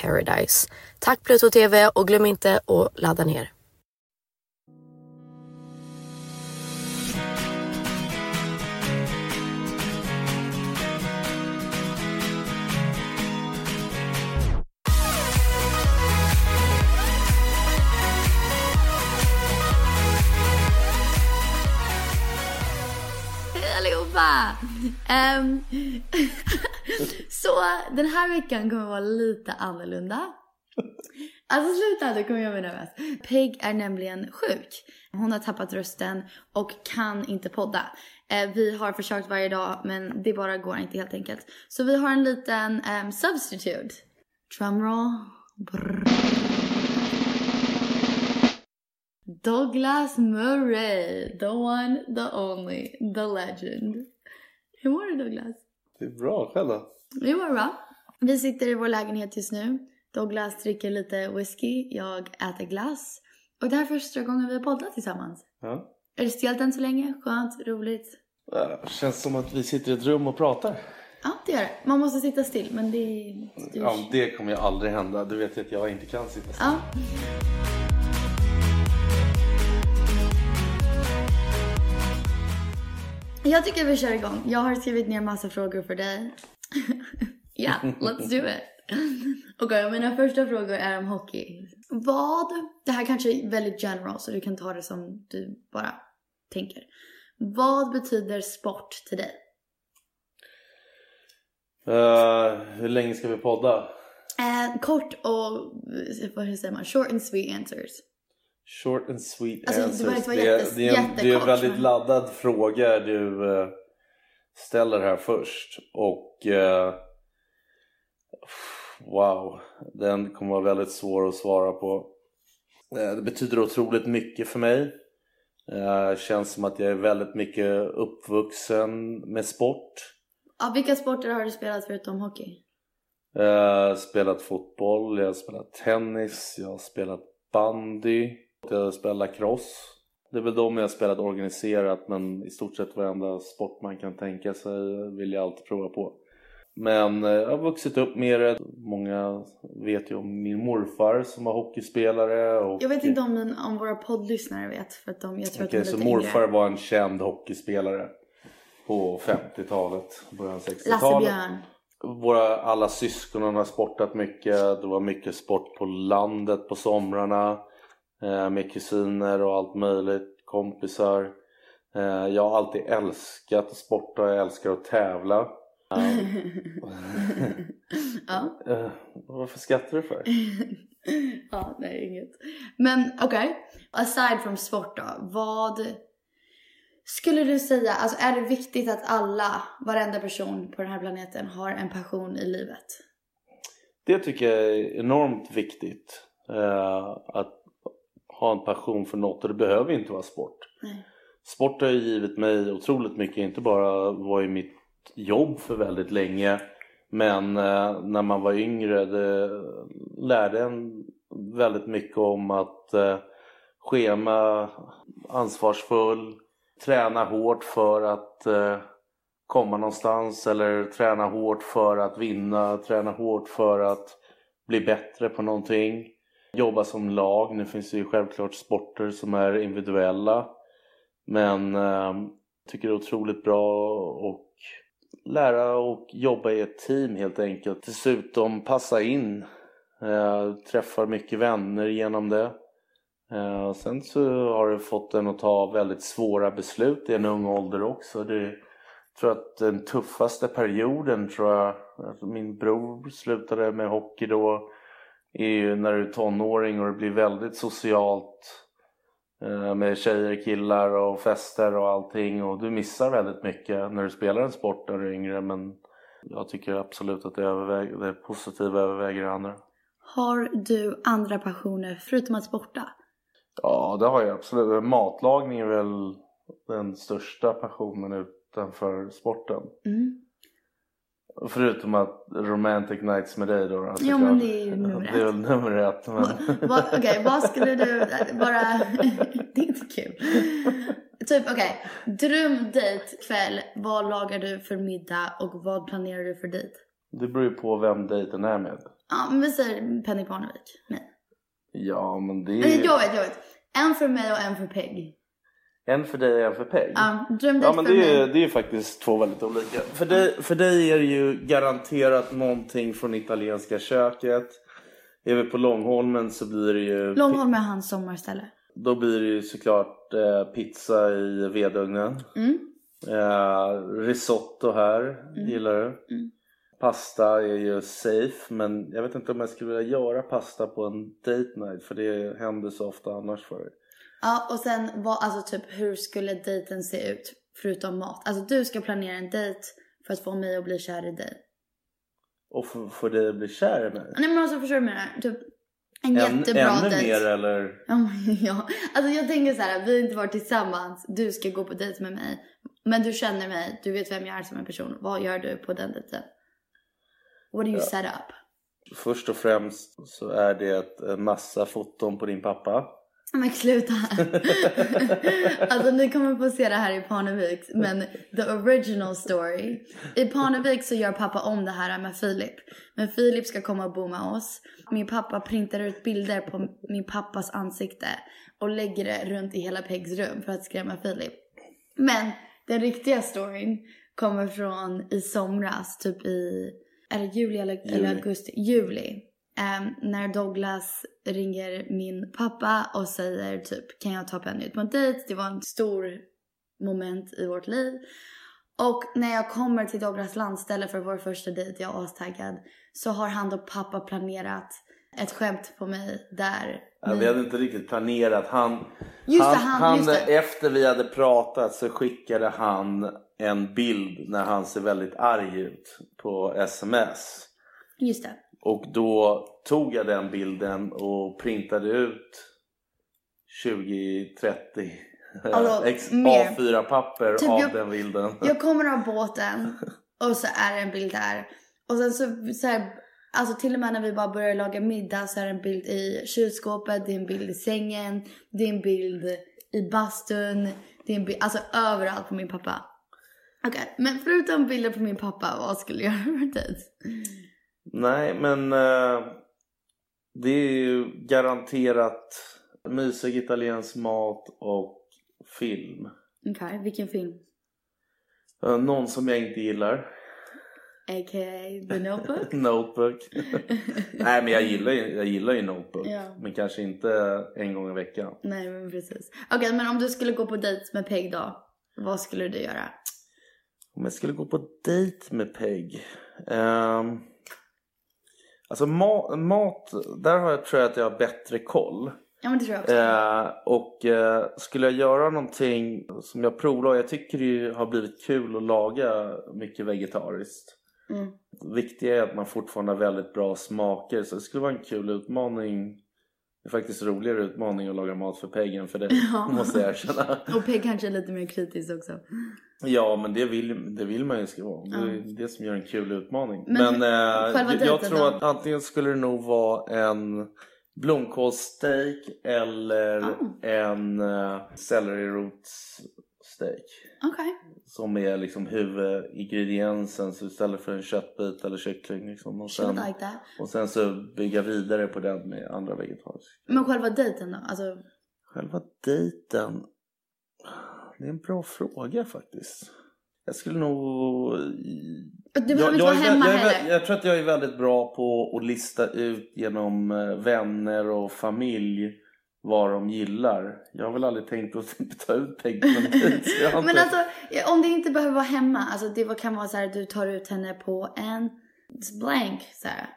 paradise. Tack Pluto TV och glöm inte att ladda ner. Hej allihopa! Um, så den här veckan kommer vara lite annorlunda. Alltså sluta, du kommer göra mig nervös. Peg är nämligen sjuk. Hon har tappat rösten och kan inte podda. Eh, vi har försökt varje dag men det bara går inte helt enkelt. Så vi har en liten um, substitute. Drumroll. Brr. Douglas Murray, the one, the only, the legend. Hur mår du Douglas? Det är bra, själv då? Det mår bra. Vi sitter i vår lägenhet just nu. Douglas dricker lite whisky, jag äter glass. Och det här är första gången vi har poddat tillsammans. Ja. Är det stelt än så länge? Skönt? Roligt? Det känns som att vi sitter i ett rum och pratar. Ja, det gör det. Man måste sitta still, men det styrs. Ja, det kommer ju aldrig hända. Du vet ju att jag inte kan sitta still. Ja. Jag tycker vi kör igång. Jag har skrivit ner massa frågor för dig. Ja, yeah, let's do it. Okej, okay, mina första frågor är om hockey. Vad, det här kanske är väldigt general så du kan ta det som du bara tänker. Vad betyder sport till dig? Uh, hur länge ska vi podda? Eh, kort och, vad säger man, short and sweet answers. Short and sweet Alltså, det answers. det, är, jättes- det, är en, det är en jättekort, väldigt men- laddad fråga du eh, ställer här först. Och eh, wow, den kommer vara väldigt svår att svara på. Eh, det betyder otroligt mycket för mig. Eh, känns som att jag är väldigt mycket uppvuxen med sport. Ja, vilka sporter har du spelat förutom hockey? Jag har spelat fotboll, jag har spelat tennis, jag har spelat bandy, jag har spelat lacrosse. Det är väl de jag har spelat organiserat men i stort sett varenda sport man kan tänka sig vill jag alltid prova på. Men eh, jag har vuxit upp med det. Många vet ju om min morfar som var hockeyspelare. Och... Jag vet inte om, min, om våra poddlyssnare vet för att de, jag tror Okej, att de är så morfar yngre. var en känd hockeyspelare på 50-talet, början av 60-talet. Lasse Björn. Våra alla syskonen har sportat mycket. Det var mycket sport på landet på somrarna. Eh, med kusiner och allt möjligt. Kompisar. Eh, jag har alltid älskat att sporta. Jag älskar att tävla. ja. Eh, varför skrattar du för? ja, nej inget. Men okej, aside from sport då. Vad skulle du säga, alltså är det viktigt att alla, varenda person på den här planeten har en passion i livet? Det tycker jag är enormt viktigt. Eh, att ha en passion för något och det behöver inte vara sport. Nej. Sport har ju givit mig otroligt mycket, inte bara var ju mitt jobb för väldigt länge men eh, när man var yngre det lärde en väldigt mycket om att eh, schema, ansvarsfull, träna hårt för att eh, komma någonstans eller träna hårt för att vinna, träna hårt för att bli bättre på någonting. Jobba som lag, nu finns det ju självklart sporter som är individuella men eh, tycker det är otroligt bra och lära och jobba i ett team helt enkelt. Dessutom passa in. Eh, träffar mycket vänner genom det. Eh, sen så har det fått en att ta väldigt svåra beslut i en ung ålder också. Det, jag tror att den tuffaste perioden tror jag, alltså min bror slutade med hockey då, är ju när du är tonåring och det blir väldigt socialt eh, med tjejer, killar och fester och allting och du missar väldigt mycket när du spelar en sport när du är yngre men jag tycker absolut att det, överväger, det positiva överväger det andra. Har du andra passioner förutom att sporta? Ja, det har jag absolut. Matlagning är väl den största passionen utanför sporten. Mm. Förutom att romantic nights med dig då. alltså Jo, men det är ju nummer Det är väl nummer ett. Men... Okej, vad skulle du bara... det är inte kul. Typ okej, drömdejt kväll. Vad lagar du för middag och vad planerar du för dejt? Det beror ju på vem dejten är med. Ja, men vi säger Penny Parnevik. Nej. Ja, men det är Jag vet, jag vet. En för mig och en för Peg. En för dig och en för Peg. Ja, drömdejt Ja men för det är, mig. det är faktiskt två väldigt olika. För dig, för dig är det ju garanterat någonting från italienska köket. Är vi på Långholmen så blir det ju... Långholm är hans sommarställe. Då blir det ju såklart eh, pizza i vedugnen. Mm. Eh, risotto här, gillar du? Mm. Pasta är ju safe men jag vet inte om jag skulle vilja göra pasta på en date night för det händer så ofta annars för dig. Ja, och sen vad, alltså typ hur skulle dejten se ut? Förutom mat. Alltså du ska planera en dejt för att få mig att bli kär i dig. Och för dig att bli kär i mig? Nej men alltså förstår du vad jag menar? Typ en Än, jättebra ännu dejt. mer eller? Ja, ja. Alltså jag tänker så här, vi har inte varit tillsammans, du ska gå på dejt med mig. Men du känner mig, du vet vem jag är som en person. Vad gör du på den dejten? What do you set up? Först och främst så är det en massa foton på din pappa. Men sluta. alltså ni kommer få se det här i Parnevik. Men the original story. I Parnevik så gör pappa om det här med Filip. Men Filip ska komma och bo med oss. Min pappa printar ut bilder på min pappas ansikte. Och lägger det runt i hela Pegs rum för att skrämma Filip. Men den riktiga storyn kommer från i somras. Typ i, är det juli eller, eller augusti? Juli. Ehm, när Douglas ringer min pappa och säger typ kan jag ta Penny ut på en dejt? Det var en stor moment i vårt liv. Och när jag kommer till Douglas landställe för vår första dejt, jag är astaggad, så har han och pappa planerat ett skämt på mig där. Ja, vi hade inte riktigt planerat. Han, Just han, det, han- just det. efter vi hade pratat så skickade han en bild när han ser väldigt arg ut på sms. Just det. Och då tog jag den bilden och printade ut 20-30 Alltså, ex- mer. A4-papper Typ av jag- den bilden. Jag kommer av båten och så är det en bild där. Och sen så, så här, alltså till och med när vi bara börjar laga middag så är det en bild i kylskåpet, det är en bild i sängen, det är en bild i bastun, det är en bild, alltså överallt på min pappa. Okej, men förutom bilder på min pappa, vad skulle du göra för dejt? Nej, men eh, det är ju garanterat mysig italiensk mat och film. Okej, vilken film? Eh, någon som jag inte gillar. A.k.a. The Notebook? Notebook. Nej, men jag gillar ju, jag gillar ju Notebook. Ja. Men kanske inte en gång i veckan. Nej, men precis. Okej, men om du skulle gå på dejt med Peg då? Vad skulle du göra? Om jag skulle gå på dejt med Peg. Um, alltså ma- mat, där har jag, tror jag att jag har bättre koll. Ja, men det tror jag också. Eh, och eh, skulle jag göra någonting som jag provar, jag tycker det ju har blivit kul att laga mycket vegetariskt. Mm. Det viktiga är att man fortfarande har väldigt bra smaker så det skulle vara en kul utmaning. Det är faktiskt roligare utmaning att laga mat för Peg än för dig, Ja. måste jag erkänna. Och Peg kanske är lite mer kritisk också. Ja, men det vill, det vill man ju ska vara. Det är Ja. det som gör en kul utmaning. Men Men, eh, jag, tror då? att antingen skulle det nog vara en blomkålssteak eller Ah. en uh, sellerirotssteak. Okej. Som är liksom huvudingrediensen så istället för en köttbit eller kyckling. Liksom. Och, sen, like och sen så bygga vidare på den med andra vegetariska. Men själva dejten då? Alltså, Själva dejten? Det är en bra fråga faktiskt. Jag skulle nog... du behöver inte jag, vara är vä- hemma jag, heller. jag tror att jag är väldigt bra på att lista ut genom eh, vänner och familj vad de gillar. Jag har väl aldrig tänkt att ta ut Peg jag har Men inte- alltså, om det inte behöver vara hemma. Alltså det kan vara så här, du tar ut henne på en blank så här.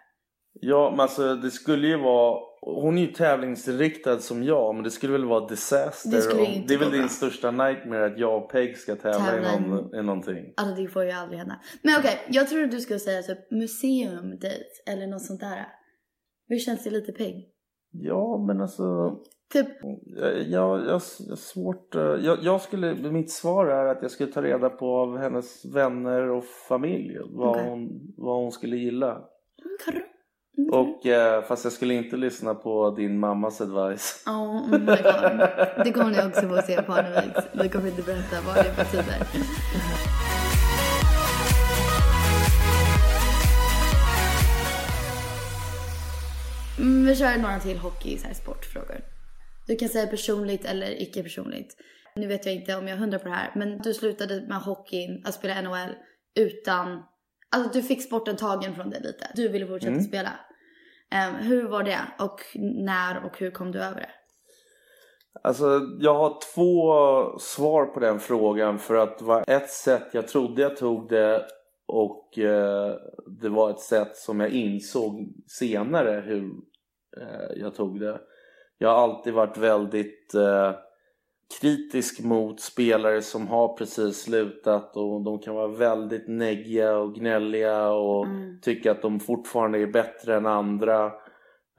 Ja, men alltså det skulle ju vara... Hon är ju tävlingsinriktad som jag, men det skulle väl vara disaster. Det skulle om- inte det är väl din bra. största nightmare att jag och Peg ska tävla Tävla i, någon, i någonting. Alltså det får ju aldrig hända. Men okej, jag tror att du skulle säga typ museumdejt eller något sånt där. Hur känns det lite pigg? Ja, men alltså... Typ, Jag, jag, jag, svårt... eh, Jag, jag skulle, mitt svar är att jag skulle ta reda på av hennes vänner och familj vad, Okej. hon, vad hon skulle gilla. karr. Och, eh, fast jag skulle inte lyssna på din mammas advice. Oh my god. Det kommer ni också få se på Parneviks. Vi kommer inte berätta vad det betyder. Mm, vi kör några till hockey, så här, sportfrågor. Du kan säga personligt eller icke personligt. Nu vet jag inte om jag är hundra på det här, men du slutade med hockeyn, att spela NHL, utan... Alltså du fick sporten tagen från dig lite. Du ville fortsätta Mm. spela. Ehm, hur var det? Och när och hur kom du över det? Alltså, jag har två svar på den frågan för att det var ett sätt jag trodde jag tog det och eh, det var ett sätt som jag insåg senare hur eh, jag tog det. Jag har alltid varit väldigt eh, kritisk mot spelare som har precis slutat och de kan vara väldigt neggiga och gnälliga och Mm. tycka att de fortfarande är bättre än andra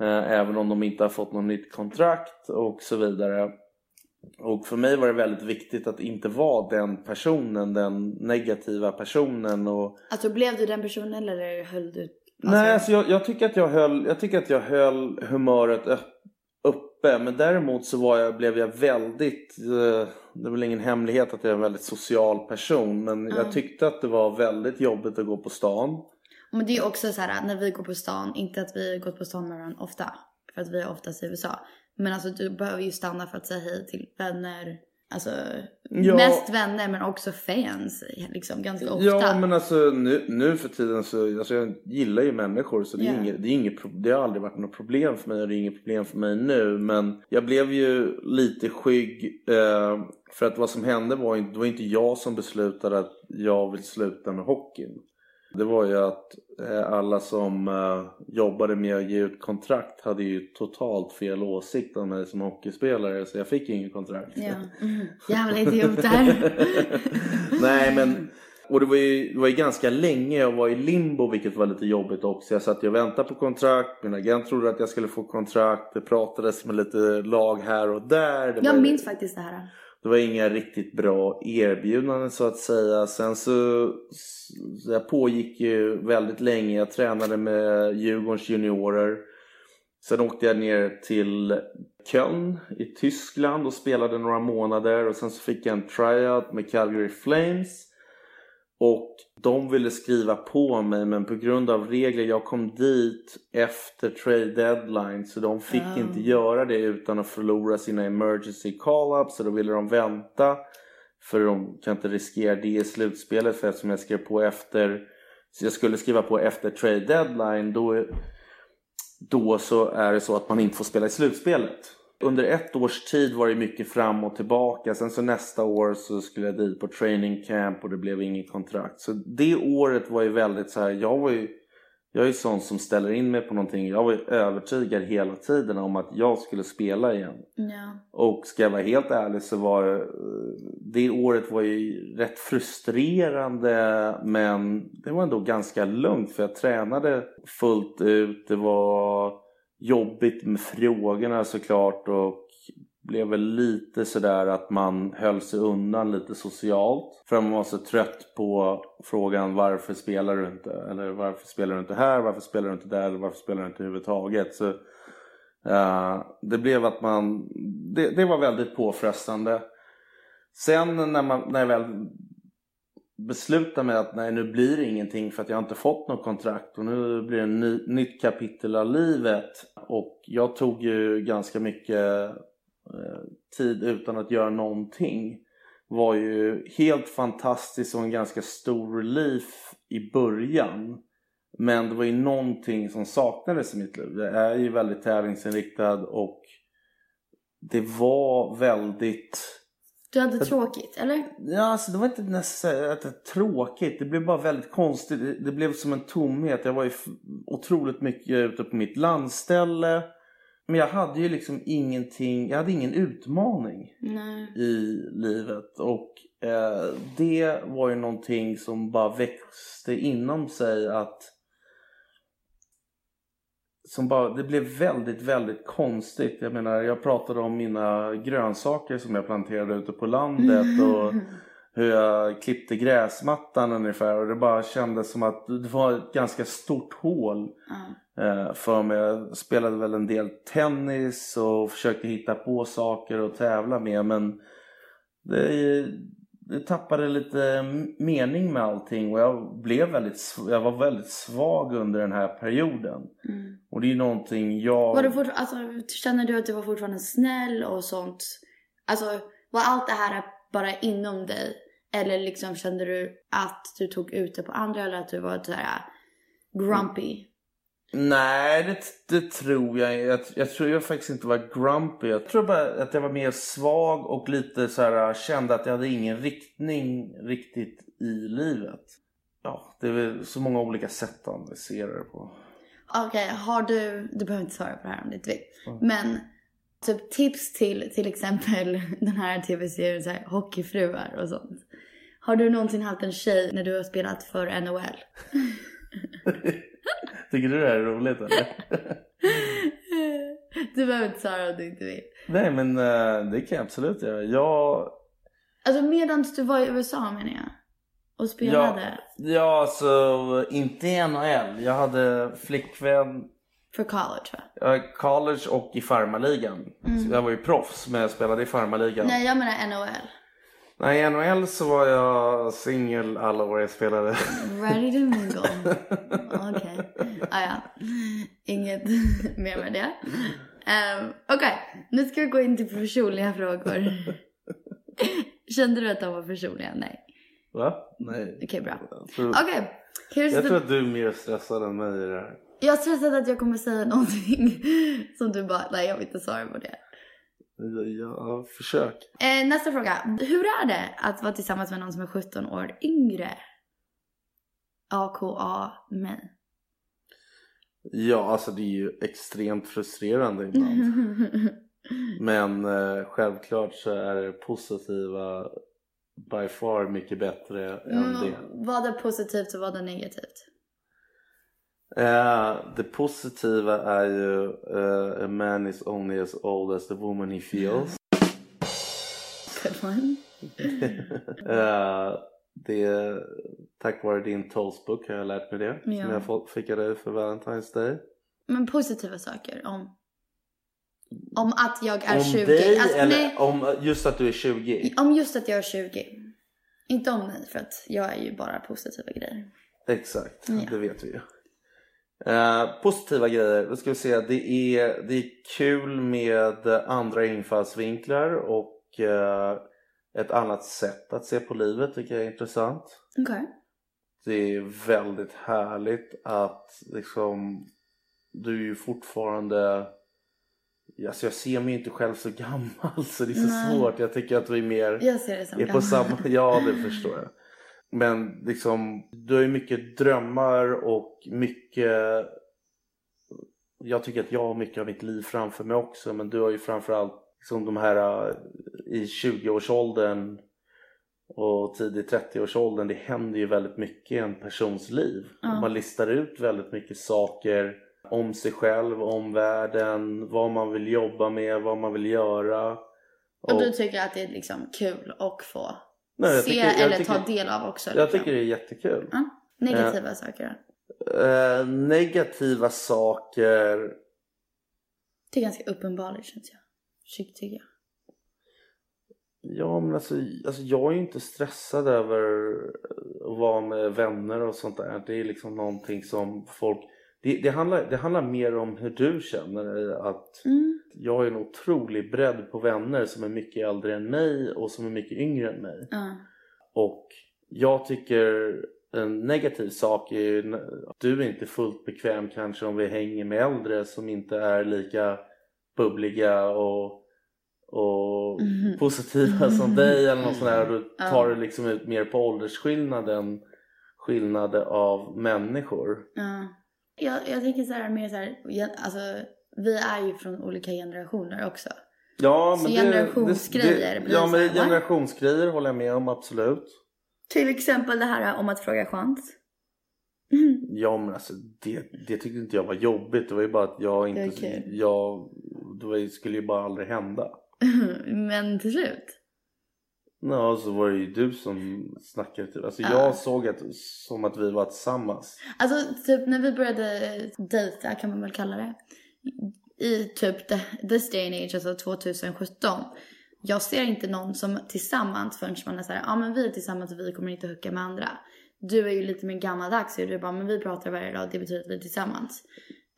eh, även om de inte har fått något nytt kontrakt och så vidare. Och för mig var det väldigt viktigt att inte vara den personen, den negativa personen och Alltså blev du den personen eller höll du... Nej, alltså jag, jag, tycker att jag, höll, jag tycker att jag höll humöret upp, uppe. Men däremot så var jag, blev jag väldigt... Eh, det är väl ingen hemlighet att jag är en väldigt social person. Men Mm. jag tyckte att det var väldigt jobbigt att gå på stan. Men det är ju också så här när vi går på stan, inte att vi gått på stan med varandra ofta. För att vi är oftast i USA. Men alltså du behöver ju stanna för att säga hej till vänner. Alltså Ja. mest vänner men också fans liksom ganska ofta. Ja, men alltså nu, nu för tiden så... Alltså jag gillar ju människor så det, är Ja. inget, det, är inget, det har aldrig varit något problem för mig och det är inget problem för mig nu. Men jag blev ju lite skygg. Eh, för att vad som hände var inte, det var inte jag som beslutade att jag vill sluta med hockeyn. Det var ju att eh, alla som eh, jobbade med att ge ut kontrakt hade ju totalt fel åsikt om mig som hockeyspelare så jag fick inget kontrakt. Ja. Mm. Jävla idioter. Nej men och det var, ju, det var ju ganska länge jag var i limbo vilket var lite jobbigt också. Jag satt och väntade på kontrakt. Min agent trodde att jag skulle få kontrakt. Det pratades med lite lag här och där. Det Jag minns faktiskt det här det var inga riktigt bra erbjudanden så att säga. Sen så, så jag pågick ju väldigt länge. Jag tränade med Djurgårdens juniorer. Sen åkte jag ner till Köln i Tyskland och spelade några månader. Och sen så fick jag en tryout med Calgary Flames. Och de ville skriva på mig men på grund av regler, jag kom dit efter trade deadline så de fick Ah. inte göra det utan att förlora sina emergency call-ups så då ville de vänta. För de kan inte riskera det i slutspelet för eftersom jag skrev på efter så jag skulle skriva på efter trade deadline då, då så är det så att man inte får spela i slutspelet. Under ett års tid var det mycket fram och tillbaka. Sen så nästa år så skulle jag dit på training camp och det blev inget kontrakt. Så det året var ju väldigt så här. Jag var ju, jag är ju sån som ställer in mig på någonting. Jag var ju övertygad hela tiden om att jag skulle spela igen. Ja. Och ska jag vara helt ärlig så var det, det året var ju rätt frustrerande men det var ändå ganska lugnt för jag tränade fullt ut. Det var jobbigt med frågorna såklart och blev väl lite sådär att man höll sig undan lite socialt. För man var så trött på frågan varför spelar du inte? Eller varför spelar du inte här? Varför spelar du inte där? Eller varför spelar du inte överhuvudtaget? Så uh, det blev att man, det, det var väldigt påfrestande. Sen när, man, när jag väl besluta mig att nej nu blir det ingenting för att jag inte fått något kontrakt och nu blir det ett ny, nytt kapitel av livet. Och jag tog ju ganska mycket eh, tid utan att göra någonting. Var ju helt fantastiskt och en ganska stor relief i början. Men det var ju någonting som saknades i mitt liv. Jag är ju väldigt tävlingsinriktad och det var väldigt... Du hade tråkigt, eller? Ja, alltså det var inte att det tråkigt. Det blev bara väldigt konstigt. Det, blev som en tomhet. Jag var ju otroligt mycket ute på mitt landställe. Men jag hade ju liksom ingenting. Jag hade ingen utmaning Nej. i livet. Och eh, det var ju någonting som bara växte inom sig att som bara, det blev väldigt, väldigt konstigt. Jag menar, jag pratade om mina grönsaker som jag planterade ute på landet och hur jag klippte gräsmattan ungefär och det bara kändes som att det var ett ganska stort hål eh, för mig. Jag spelade väl en del tennis och försökte hitta på saker att tävla med men det, det tappade lite mening med allting och jag blev väldigt, jag var väldigt svag under den här perioden. Mm. Och det är någonting jag... Var du fort, alltså, känner du att du var fortfarande snäll och sånt? Alltså, var allt det här bara inom dig? Eller liksom kände du att du tog ut det på andra eller att du var såhär grumpy? Nej, det, det tror jag jag, jag tror jag faktiskt inte var grumpy. Jag tror bara att jag var mer svag och lite så här kände att jag hade ingen riktning riktigt i livet. Ja, det är väl så många olika sätt att analysera det på. Okej, har du, du behöver inte svara på det här om du inte vill. Men typ tips till till exempel den här tv-serien så här, Hockeyfruar och sånt. Har du någonsin haft en tjej när du har spelat för NHL? Tycker du det här är roligt eller? Du behöver inte svara om du inte vill. Nej, men eh, det kan jag absolut göra. Jag... Alltså medan du var i USA menar jag. Och spelade Ja, alltså inte i NHL. Jag hade flickvän för college va? Är college och i farmarligan. Så jag var ju proffs men jag spelade i farmarligan. Nej jag menar NHL. Nej, i NHL så var jag singel alla år jag spelade. Ready to mingle. Okej. Ah, ja. Inget mer med det. Um, Okej, nu ska vi gå in till personliga frågor. Kände du att de var personliga? Nej. Va? Nej. Okej, bra. Jag tror, Okej. Here's jag the... tror att du är mer stressad än mig i det här. Jag är stressad att jag kommer säga någonting som du bara, nej jag vill inte svara på det. Ja, försök. Eh, nästa fråga. Hur är det att vara tillsammans med någon som är 17 år yngre? AKA mig. Ja, alltså det är ju extremt frustrerande ibland. Men eh, självklart så är det positiva by far mycket bättre än det. Mm, vad är positivt och vad är negativt? Eh, det positiva är ju eh, a man is only as old as the woman he feels. Good one. Eh, det, tack vare din toastbook har jag lärt mig det. Ja. Som jag fick av dig för Valentine's Day. Men positiva saker om... Om att jag är om 20. dig Alltså, eller nej, om just att du är 20? om just att jag är 20. Inte om mig för att jag är ju bara positiva grejer. Exakt, Ja. det vet vi ju. Eh, positiva grejer, då ska vi se. Det är, det är kul med andra infallsvinklar och eh, ett annat sätt att se på livet tycker jag är intressant. Okej. Det är väldigt härligt att liksom, du är ju fortfarande, alltså jag ser mig inte själv så gammal så det är så Nej. svårt. Jag tycker att vi är mer Jag ser det som är på gammal. samma, ja det förstår jag. Men liksom, du har ju mycket drömmar och mycket Jag tycker att jag har mycket av mitt liv framför mig också men du har ju framförallt liksom de här äh, i 20-årsåldern och tidigt 30-årsåldern det händer ju väldigt mycket i en persons liv. Ja. Man listar ut väldigt mycket saker om sig själv, om världen, vad man vill jobba med, vad man vill göra. Och du tycker att det är liksom kul att få Nej, se tycker- eller tycker- ta del av också? Jag liksom. tycker det är jättekul. Ja. Negativa saker då? Eh, negativa saker. Det är ganska uppenbart känns jag. Tycker jag. Ja men alltså, alltså jag är ju inte stressad över att vara med vänner och sånt där. Det är liksom någonting som folk det, det, handlar, det handlar mer om hur du känner att Mm. jag är en otrolig bredd på vänner som är mycket äldre än mig och som är mycket yngre än mig. Ja. Och jag tycker en negativ sak är ju att du är inte fullt bekväm kanske om vi hänger med äldre som inte är lika bubbliga och, och Mhm. positiva som dig eller något sånt där. Ja. tar det liksom ut mer på åldersskillnaden skillnader av människor. Ja. Jag, jag tänker så här mer så här, alltså vi är ju från olika generationer också. Ja, Så men generationsgrejer det, blir Ja så men generationsgrejer håller jag med om absolut. Till exempel det här om att fråga chans. Ja men alltså det, det tyckte inte jag var jobbigt. Det var ju bara att jag Det inte... kul. Jag, det skulle ju bara aldrig hända. Men till slut. Ja, så var det ju du som snackade typ. Alltså Ja. jag såg att, som att vi var tillsammans. Alltså typ när vi började dejta kan man väl kalla det. I typ the, this day and age, alltså 2017. Jag ser inte någon som tillsammans förrän man är såhär, ja men vi är tillsammans och vi kommer inte hooka med andra. Du är ju lite mer gammaldags och du bara, men vi pratar varje dag, det betyder att vi är tillsammans.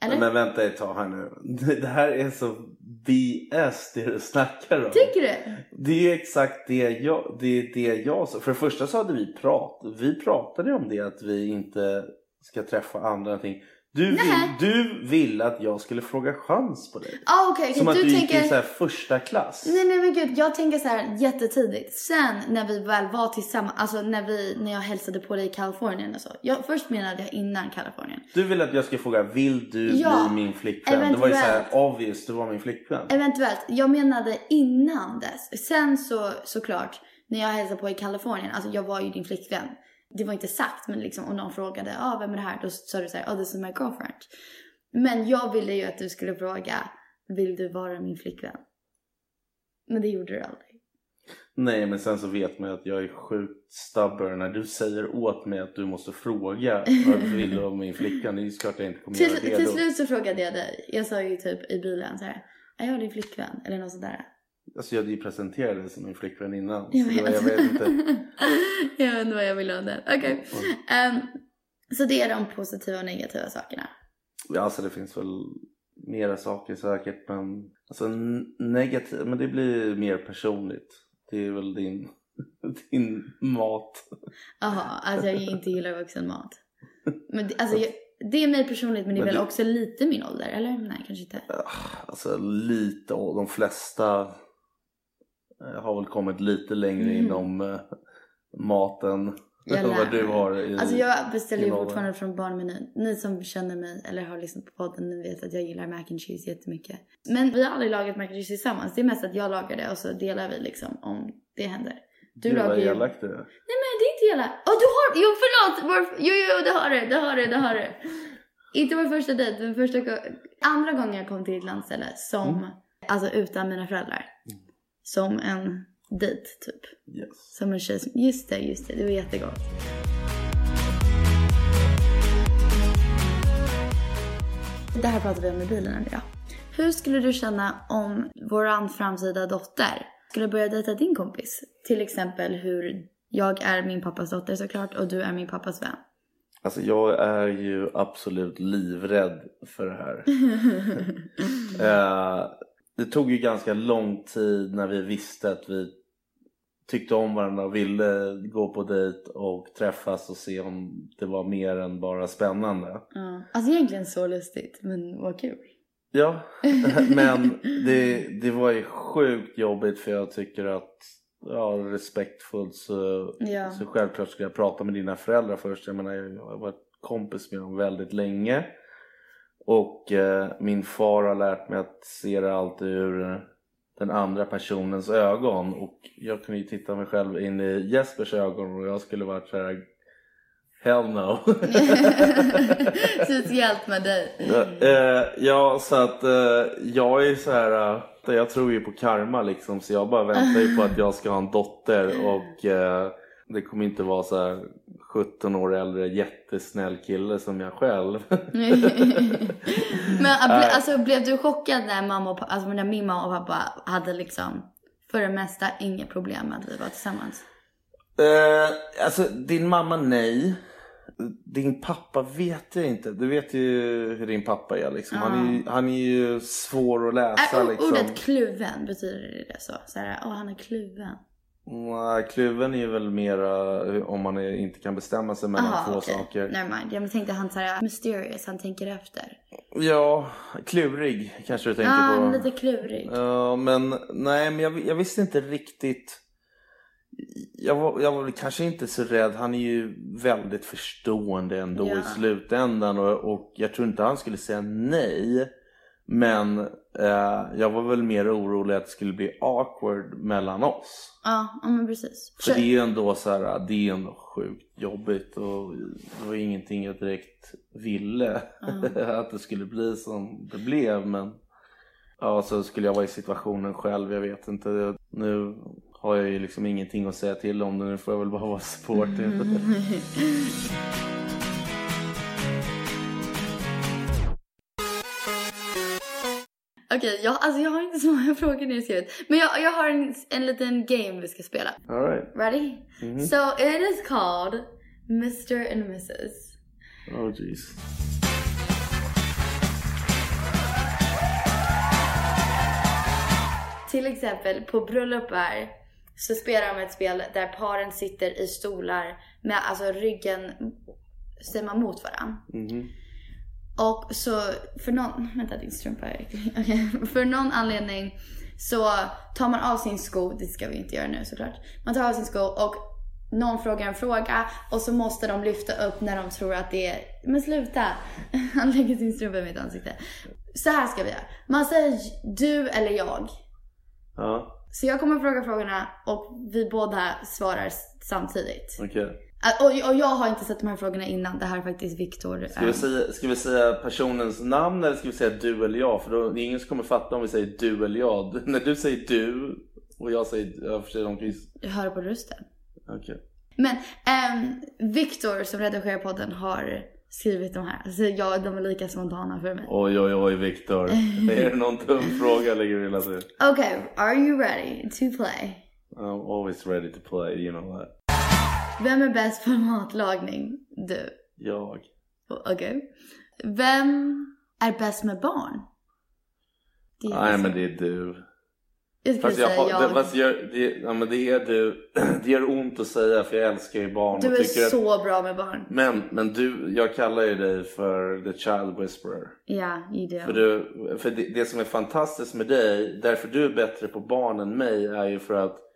Eller? Men vänta ett tag här nu. Det här är så BS det du snackar om. Tycker du? Det är ju exakt det jag, det är det jag sa. För det första så hade vi pratat, vi pratade om det att vi inte ska träffa andra någonting. Du vill, du vill att jag skulle fråga chans på dig. Ah, okej, okej. Som att du du gick tänker... i så här första klass. Nej nej men gud, jag tänker så här jättetidigt. Sen när vi väl var tillsammans, alltså när, vi, när jag hälsade på dig i Kalifornien och så. Jag, först menade jag innan Kalifornien. Du vill att jag ska fråga, vill du Ja, bli min flickvän? Det var ju så här eventuellt. obvious, du var min flickvän. Eventuellt. Jag menade innan dess. Sen så såklart, när jag hälsade på i Kalifornien, alltså jag var ju din flickvän. Det var inte sagt, men liksom om någon frågade, ah, vem är det här? Då sa du såhär, oh this is my girlfriend. Men jag ville ju att du skulle fråga, vill du vara min flickvän? Men det gjorde du aldrig. Nej men sen så vet man ju att jag är sjukt stubborn när du säger åt mig att du måste fråga vad vill du vara min flickvän. Det är ju klart jag inte kommer Till, göra det till då. slut så frågade jag dig, jag sa ju typ i bilen så här, är jag din flickvän? Eller något sådär. Alltså jag hade ju presenterat dig som min flickvän innan. Jag det var, jag vet. vet inte. jag vet inte vad jag vill ha där. Okej. Ehm, så det är de positiva och negativa sakerna. Ja, alltså det finns väl mera saker säkert men alltså negativ, men det blir mer personligt. Det är väl din, din mat. Jaha, alltså jag inte gillar vuxenmat. Men det, alltså, jag, det är mig personligt men det är Men väl du- också lite min ålder, eller? Nej, kanske inte. Alltså lite och de flesta har väl kommit lite längre Mm. inom eh, maten. Lär vad du har i Alltså jag beställer ju fortfarande från barnmenyn. Ni som känner mig eller har lyssnat på podden ni vet att jag gillar mac and cheese jättemycket. Men vi har aldrig lagat mac and cheese tillsammans. Det är mest att jag lagar det och så delar vi liksom om det händer. Du Gud, lagar ju... elakt du. Nej men det är inte hela... Åh du har... Jo förlåt! Jo jo det har du, det har du, det har du. Inte vår första dejt men första gången... Andra gången jag kom till ett landställe som... Mm. Alltså utan mina föräldrar. Som en dejt typ. Yes. Som en tjej som... Just det, just det. Det var jättegott. Det här pratade vi om i bilen idag. Hur skulle du känna om våran framtida dotter skulle börja dejta din kompis? Till exempel hur jag är min pappas dotter såklart och du är min pappas vän. Alltså jag är ju absolut livrädd för det här. Eh, det tog ju ganska lång tid när vi visste att vi tyckte om varandra och ville gå på dejt och träffas och se om det var mer än bara spännande. Ja. Alltså egentligen så lustigt men vad kul. Ja, men det, det var ju sjukt jobbigt för jag tycker att ja, respektfullt så, Ja. så självklart ska jag prata med dina föräldrar först. Jag menar jag har varit kompis med dem väldigt länge. Och eh, min far har lärt mig att se det alltid ur den andra personens ögon. Och jag kunde ju titta mig själv in i Jespers ögon och jag skulle varit så här Hell no. Speciellt med dig. Ja, eh, ja, så att eh, jag är så här. Eh, jag tror ju på karma liksom. Så jag bara väntar ju på att jag ska ha en dotter. Och det kommer inte vara så här 17 år äldre jättesnäll kille som jag själv. Men ble, alltså, blev du chockad när, mamma och, pa- alltså, när min mamma och pappa hade liksom för det mesta inget problem med att vi var tillsammans? eh, alltså din mamma nej. Din pappa vet jag inte. Du vet ju hur din pappa är liksom. Han, är, ju- han är ju svår att läsa o- liksom. ordet kluven, betyder det så? Så här, åh han är kluven. Nej, kluven är väl mera om man är, inte kan bestämma sig mellan Aha, två okej. saker. Never mind. Jag tänkte han såhär mysterious, han tänker efter. Ja, klurig kanske du tänker Ja, på. ah, lite klurig. Ja, men nej, men jag, jag visste inte riktigt. Jag var, jag var kanske inte så rädd. Han är ju väldigt förstående ändå Ja. i slutändan och, och jag tror inte han skulle säga nej. Men eh, jag var väl mer orolig att det skulle bli awkward mellan oss. Ja, ja men precis. För det är ju ändå så här, det är ändå sjukt jobbigt och det var ingenting jag direkt ville att det skulle bli som det blev men ja så skulle jag vara i situationen själv, jag vet inte. Nu har jag ju liksom ingenting att säga till om det, nu får jag väl bara vara supportive. Okej, jag, alltså jag har inte så många frågor nedskrivet. Men jag, jag har en, en liten game vi ska spela. Alright. Ready? So it is called Mr. and Mrs. Oh jeez. Till exempel på bröllopar så spelar de ett spel där paren sitter i stolar med alltså ryggen man mot varandra. Och så för någon, vänta din strumpa är Okej. För någon anledning så tar man av sin sko, det ska vi inte göra nu såklart. Man tar av sin sko och någon frågar en fråga och så måste de lyfta upp när de tror att det är, men sluta! Han lägger sin strumpa i mitt ansikte. Så här ska vi göra. Man säger du eller jag. Ja, Så jag kommer fråga frågorna och vi båda svarar samtidigt. okej. Äh, Och, och jag har inte sett de här frågorna innan. Det här är faktiskt Viktor. Ska, vi säga, ska vi säga personens namn eller ska vi säga du eller jag? För då, det är ingen som kommer fatta om vi säger du eller jag. När du säger du och jag säger, jag för sig de ju... Jag hör på rösten. Okej. Men um, Viktor som redigerar podden har skrivit de här. Alltså jag, de är lika spontana för mig. Oj oj oj Viktor. är det någon dum fråga lägger du? Okej, are you ready to play? I'm always ready to play, you know that. Vem är bäst på matlagning? Du. Jag. Okej. Vem är bäst med barn? Nej men det är du. Jag Fast, jag, jag. det, fast gör, det, ja, men det är du. Det gör ont att säga för jag älskar ju barn. Du och är tycker att, så bra med barn. men, men du, jag kallar ju dig för the child whisperer. Ja, i det. För, du, för det, det som är fantastiskt med dig, därför du är bättre på barn än mig, är ju för att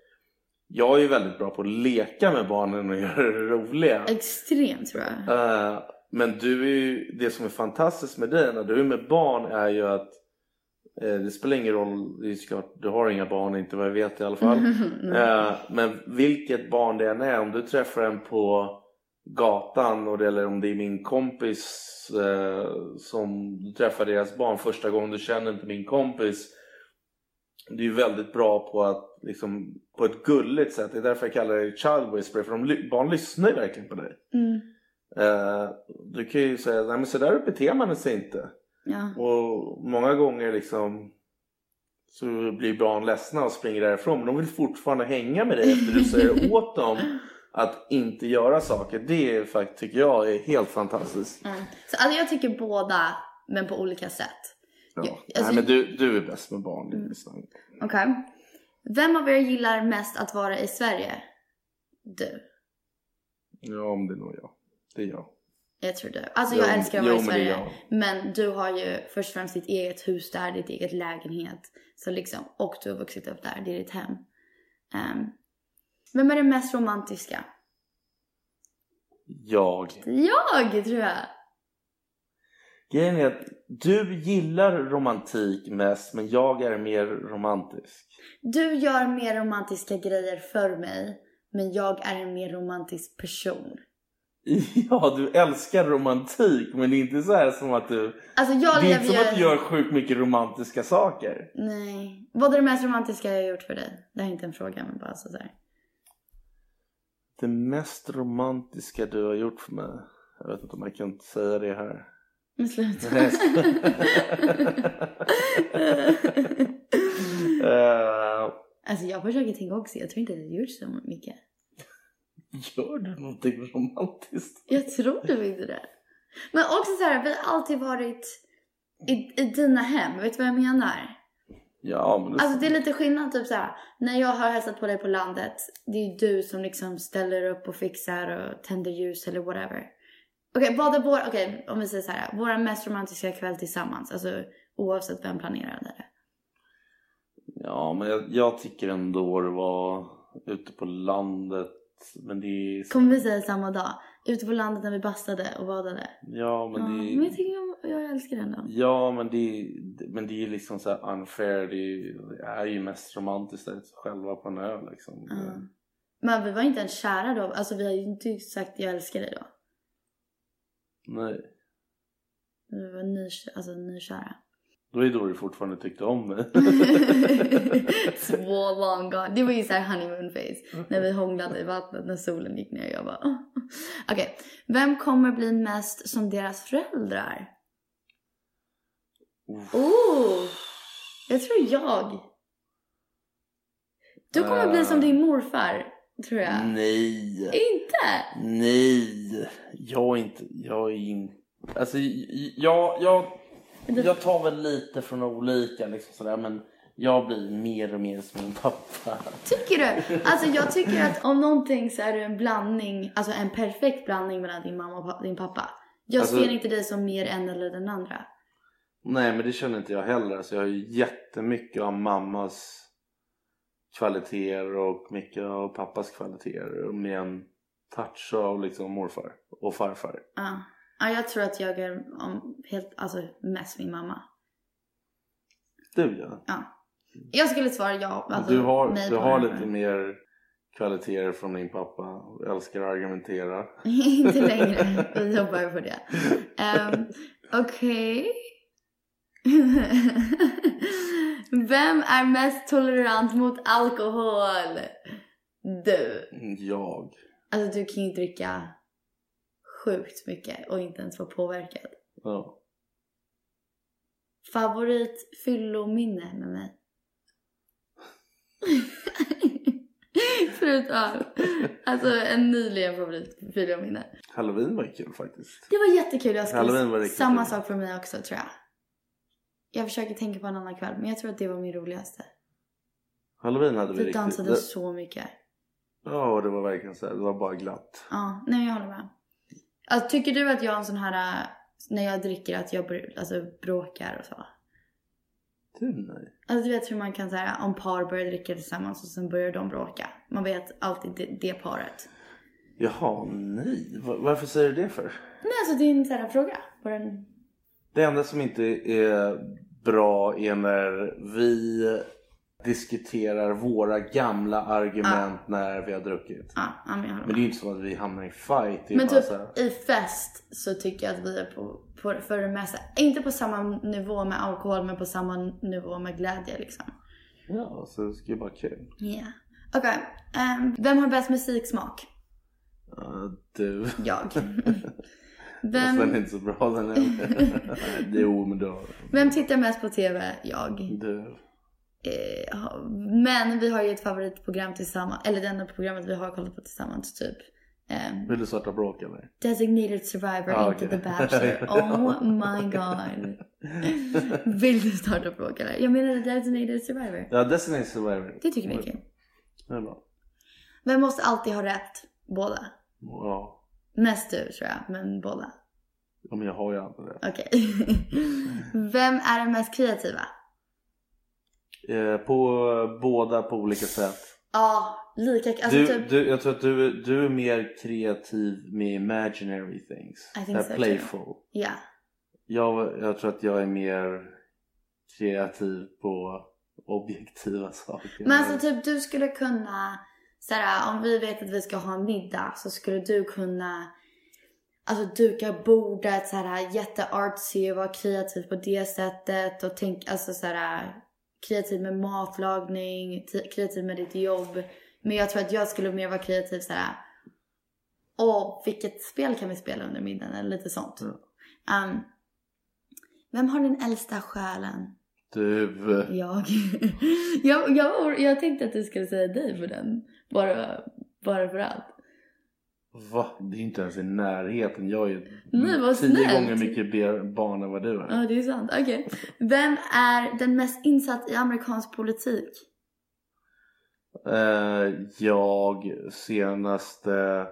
jag är ju väldigt bra på att leka med barnen och göra det roliga. Extremt jag. Eh, men du är ju, det som är fantastiskt med dig när du är med barn är ju att eh, det spelar ingen roll, det är klart, du har inga barn, inte vad jag vet i alla fall. Eh, men vilket barn det än är, om du träffar en på gatan och det, eller om det är min kompis som du träffar deras barn första gången, du känner inte min kompis. Du är ju väldigt bra på att liksom, på ett gulligt sätt, det är därför jag kallar det child whisperer, för de, barn lyssnar ju verkligen på dig. Mm. Eh, du kan ju säga, nej men så där beter man sig inte. Ja. Och många gånger liksom så blir barn ledsna och springer därifrån. Men de vill fortfarande hänga med dig efter du säger åt dem att inte göra saker. Det är faktiskt, tycker jag är helt fantastiskt. Mm. Så alltså, jag tycker båda, men på olika sätt. Ja, alltså- Nej men du, du är bäst med barn. sant. Okej. Vem av er gillar mest att vara i Sverige? Du. Ja om det är nog jag. Det är jag. Jag tror du. Alltså Jo, jag älskar att vara jo, i men Sverige. jag. Men du har ju först och främst ditt eget hus där, ditt eget lägenhet. Så liksom, och du har vuxit upp där, det är ditt hem. Ehm, vem är den mest romantiska? Jag. Jag tror jag. Grejen är att du gillar romantik mest men jag är mer romantisk. Du gör mer romantiska grejer för mig. Men jag är en mer romantisk person. Ja, du älskar romantik men det är inte så här som att du... Alltså jag det är inte som ju... att du gör sjukt mycket romantiska saker. Nej. Vad är det mest romantiska jag har gjort för dig? Det här är inte en fråga men bara så här. Det mest romantiska du har gjort för mig. Jag vet inte om jag kan säga det här. Men sluta. Eh, alltså jag försöker tänka också. Jag tror inte att jag gjort så mycket. gör du någonting romantiskt? Jag tror nog inte det. Men också så här, vi har alltid varit i, i dina hem. Vet du vad jag menar? Ja, men det... Alltså det är lite skillnad typ så här. När jag har hälsat på dig på landet. Det är du som liksom ställer upp och fixar och tänder ljus eller whatever. Okej, vad är vår, okej om vi säger så här. Våra mest romantiska kväll tillsammans. Alltså oavsett vem planerade det. Ja, men jag, jag tycker ändå det var ute på landet. Men det är... Kommer vi säga samma dag? Ute på landet när vi bastade och badade. Ja, men Ja, det men jag är... tycker jag, älskar det ändå. Ja, men det är, men det är liksom så här unfair. Det är, ju mest romantiskt att själva på en ö liksom. Ja. Men vi var inte ens kära då. Alltså vi har ju inte sagt jag älskar dig då. Nej. Vi var ny, alltså nykära. Då är det då du fortfarande tyckte om mig. Så long gone. Det var ju såhär honeymoon face. När vi hånglade i vattnet när solen gick ner. Jag bara... "Åh." Okej. Vem kommer bli mest som deras föräldrar? Oh! Jag tror jag. Du kommer bli som din morfar. Tror jag. Nej. Inte? Nej. Jag är inte... Jag är inte... Alltså, jag, jag, jag tar väl lite från olika liksom sådär. Men jag blir mer och mer som min pappa. Tycker du? Alltså jag tycker att om någonting så är det en blandning, alltså en perfekt blandning mellan din mamma och din pappa. Jag Alltså- ser inte dig som mer en eller den andra. Nej, men det känner inte jag heller. Alltså, jag har ju jättemycket av mammas kvaliteter och mycket av pappas kvaliteter. Med en touch av liksom morfar och farfar. Ja. ja, jag tror att jag är om, helt, alltså mest min mamma. Du ja. Ja. Jag skulle svara ja. Alltså, du har, nej du har lite mer kvaliteter från din pappa. Älskar att argumentera. Inte längre. Vi jobbar på det. Um, Okej. Vem är mest tolerant mot alkohol? Du. Jag. Alltså du kan ju dricka sjukt mycket och inte ens vara påverkad. Ja. Favorit fyllominne med mig? Förutom, alltså en nyligen favorit fyllominne. Halloween var kul faktiskt. Det var jättekul. Jag Halloween var skulle, riktigt samma kul. sak för mig också tror jag. Jag försöker tänka på en annan kväll men jag tror att det var min roligaste. Halloween hade vi Vi riktigt. dansade det, så mycket. Ja, det var verkligen så här. Det var bara glatt. Ja, nej jag håller med. Alltså, tycker du att jag är en sån här, äh, när jag dricker att jag br- alltså, bråkar och så? Du nej. Alltså du vet hur man kan säga om par börjar dricka tillsammans och sen börjar de bråka. Man vet alltid det, det paret. Jaha, nej. Va- Varför säger du det för? Nej alltså det är en sån här fråga. Bara en... Det enda som inte är bra är när vi diskuterar våra gamla argument när vi har druckit. Ja, ja, men det är ju inte så att vi hamnar i fight. Men typ här, i fest så tycker jag att vi är på, på för det mesta, inte på samma nivå med alkohol men på samma nivå med glädje liksom. ja, så det ska ju vara kul. Ja. Okej, ehm, vem har bäst musiksmak? Ja, du. Jag. Fast den är Vem, inte så bra den heller. Men du har vem tittar mest på TV? Jag. du. Eh, men vi har ju ett favoritprogram tillsammans, eller det enda programmet vi har kollat på tillsammans typ. Ehm, Vill du starta bråk eller? Designated Survivor, Ah, inte okej. The Bachelor. Oh my god. Vill du starta bråk eller? Jag menar Designated Survivor. Ja, Destiny Survivor. Det tycker vi är kul. Det är bra. Vem måste alltid ha rätt? Båda. Ja. Mest du tror jag, men båda. ja, men jag har ju aldrig det. Okej. Vem är den mest kreativa? Eh, på båda på olika sätt. Ja, lika... Alltså du, typ... du, jag tror att du, du är mer kreativ med imaginary things. I think Eh, so playful. Ja. Jag, jag tror att jag är mer kreativ på objektiva saker. Men alltså typ du skulle kunna, såhär, om vi vet att vi ska ha en middag så skulle du kunna Alltså duka bordet såhär jätteartsy och vara kreativ på det sättet och tänk, alltså såhär kreativ med matlagning, kreativ med ditt jobb. Men jag tror att jag skulle mer vara kreativ såhär Åh, vilket spel kan vi spela under middagen? Eller lite sånt. Um, vem har den äldsta själen? Du, Jag. jag, jag, jag tänkte att du skulle säga dig för den. Bara, bara för att. va? Det är inte ens i närheten. Jag är ju Nej, vad tio snällt. gånger mycket mer barn än vad du är. Ja, det är sant. Okej. Vem är den mest insatt i amerikansk politik? Eh, jag senaste...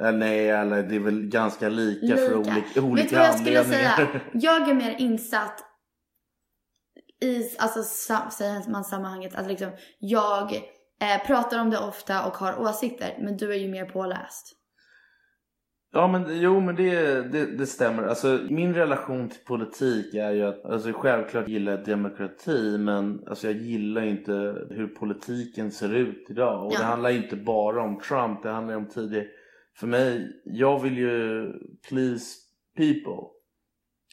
Eh, nej, eller det är väl ganska lika, för olika, Vet du vad jag skulle anledningar. säga? Jag är mer insatt i alltså, sam, säger man sammanhanget. Alltså liksom, jag eh, pratar om det ofta och har åsikter. Men du är ju mer påläst. Ja men jo men det, det, det stämmer. Alltså min relation till politik är ju att alltså, självklart gillar jag demokrati men alltså, jag gillar inte hur politiken ser ut idag. Och Ja. det handlar inte bara om Trump, det handlar om tidigare. För mig, jag vill ju please people.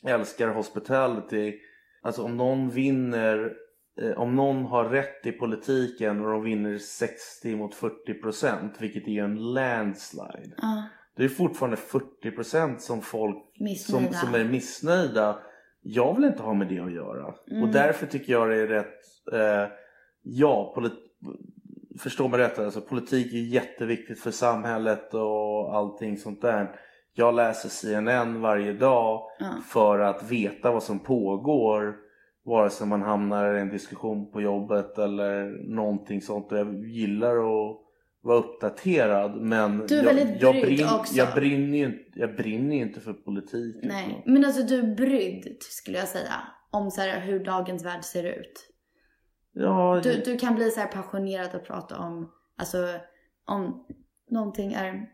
Jag älskar hospitality. Alltså om någon vinner, om någon har rätt i politiken och de vinner 60 mot 40 procent, vilket är en landslide. Ja. Det är fortfarande 40% som folk som, som är missnöjda. Jag vill inte ha med det att göra. Mm. Och därför tycker jag det är rätt, eh, ja, polit, förstå mig rätt, alltså, politik är jätteviktigt för samhället och allting sånt där. Jag läser CNN varje dag Ja. för att veta vad som pågår. Vare sig man hamnar i en diskussion på jobbet eller någonting sånt. Jag gillar att vara uppdaterad men Du är jag, väldigt jag, brydd brinn, också. jag, brinner ju, inte- jag brinner ju inte för politik. Nej, men alltså du är brydd skulle jag säga. Om så här, hur dagens värld ser ut. Ja, Du, du kan bli så här passionerad och prata om, alltså om någonting är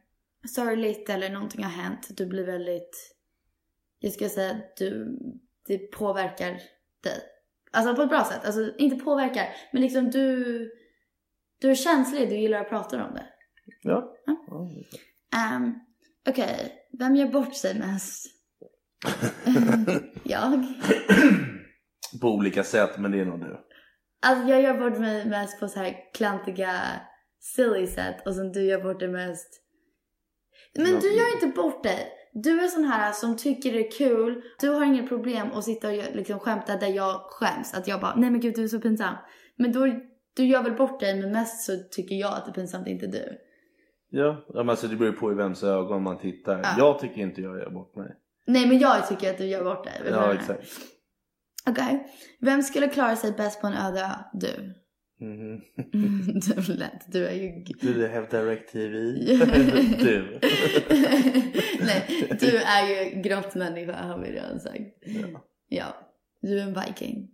sorgligt eller någonting har hänt. Du blir väldigt, jag skulle säga att du, det påverkar dig. Alltså på ett bra sätt. Alltså inte påverkar, men liksom du, du är känslig, du gillar att prata om det. ja. Um, Okej, vem gör bort sig mest? jag. På olika sätt men det är nog du. Alltså jag gör bort mig mest på så här klantiga, silly sätt och sen du gör bort dig mest. Men du gör inte bort dig. Du är sån här som tycker det är kul. Du har inget problem att sitta och liksom skämta där jag skäms. Att jag bara, nej men gud du är så pinsam. Men då, du gör väl bort dig men mest så tycker jag att det är pinsamt, inte du. Ja, ja men alltså det beror ju på i vems ögon man tittar. Ja. Jag tycker inte jag gör bort mig. Nej men jag tycker att du gör bort dig. Ja exakt. Okej. Vem skulle klara sig bäst på en öde ö? Du. Mhm. du är lätt. Du är ju... They have direct TV? du. Nej, du är ju grottmänniska har vi redan sagt. Ja. Ja, du är en viking.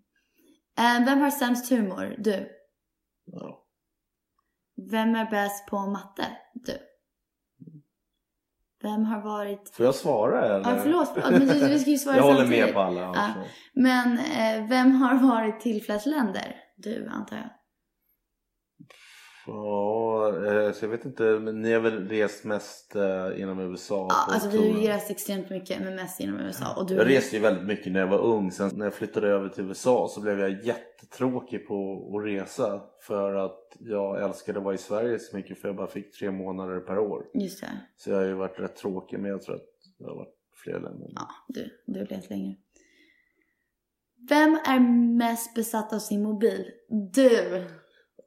Eh, vem har sämst humor? Du. Ja. Vem är bäst på matte? Du. Vem har varit... Får jag svara eller? Ja, förlåt, förlåt. Men du, vi ska ju svara Jag håller samtidigt. med på alla. Ja. alltså. Men eh, vem har varit till flest länder? Du, antar jag. Ja, eh, så jag vet inte, men ni har väl rest mest eh, inom USA? Ja, alltså vi har ju rest extremt mycket, men mest inom USA. Och du Jag reste ju väldigt mycket när jag var ung. Sen när jag flyttade över till USA så blev jag jättetråkig på att resa. För att jag älskade att vara i Sverige så mycket för jag bara fick tre månader per år. Just det. Så jag har ju varit rätt tråkig men jag tror att jag har varit fler länder. Ja, du, du har levt längre. Vem är mest besatt av sin mobil? Du.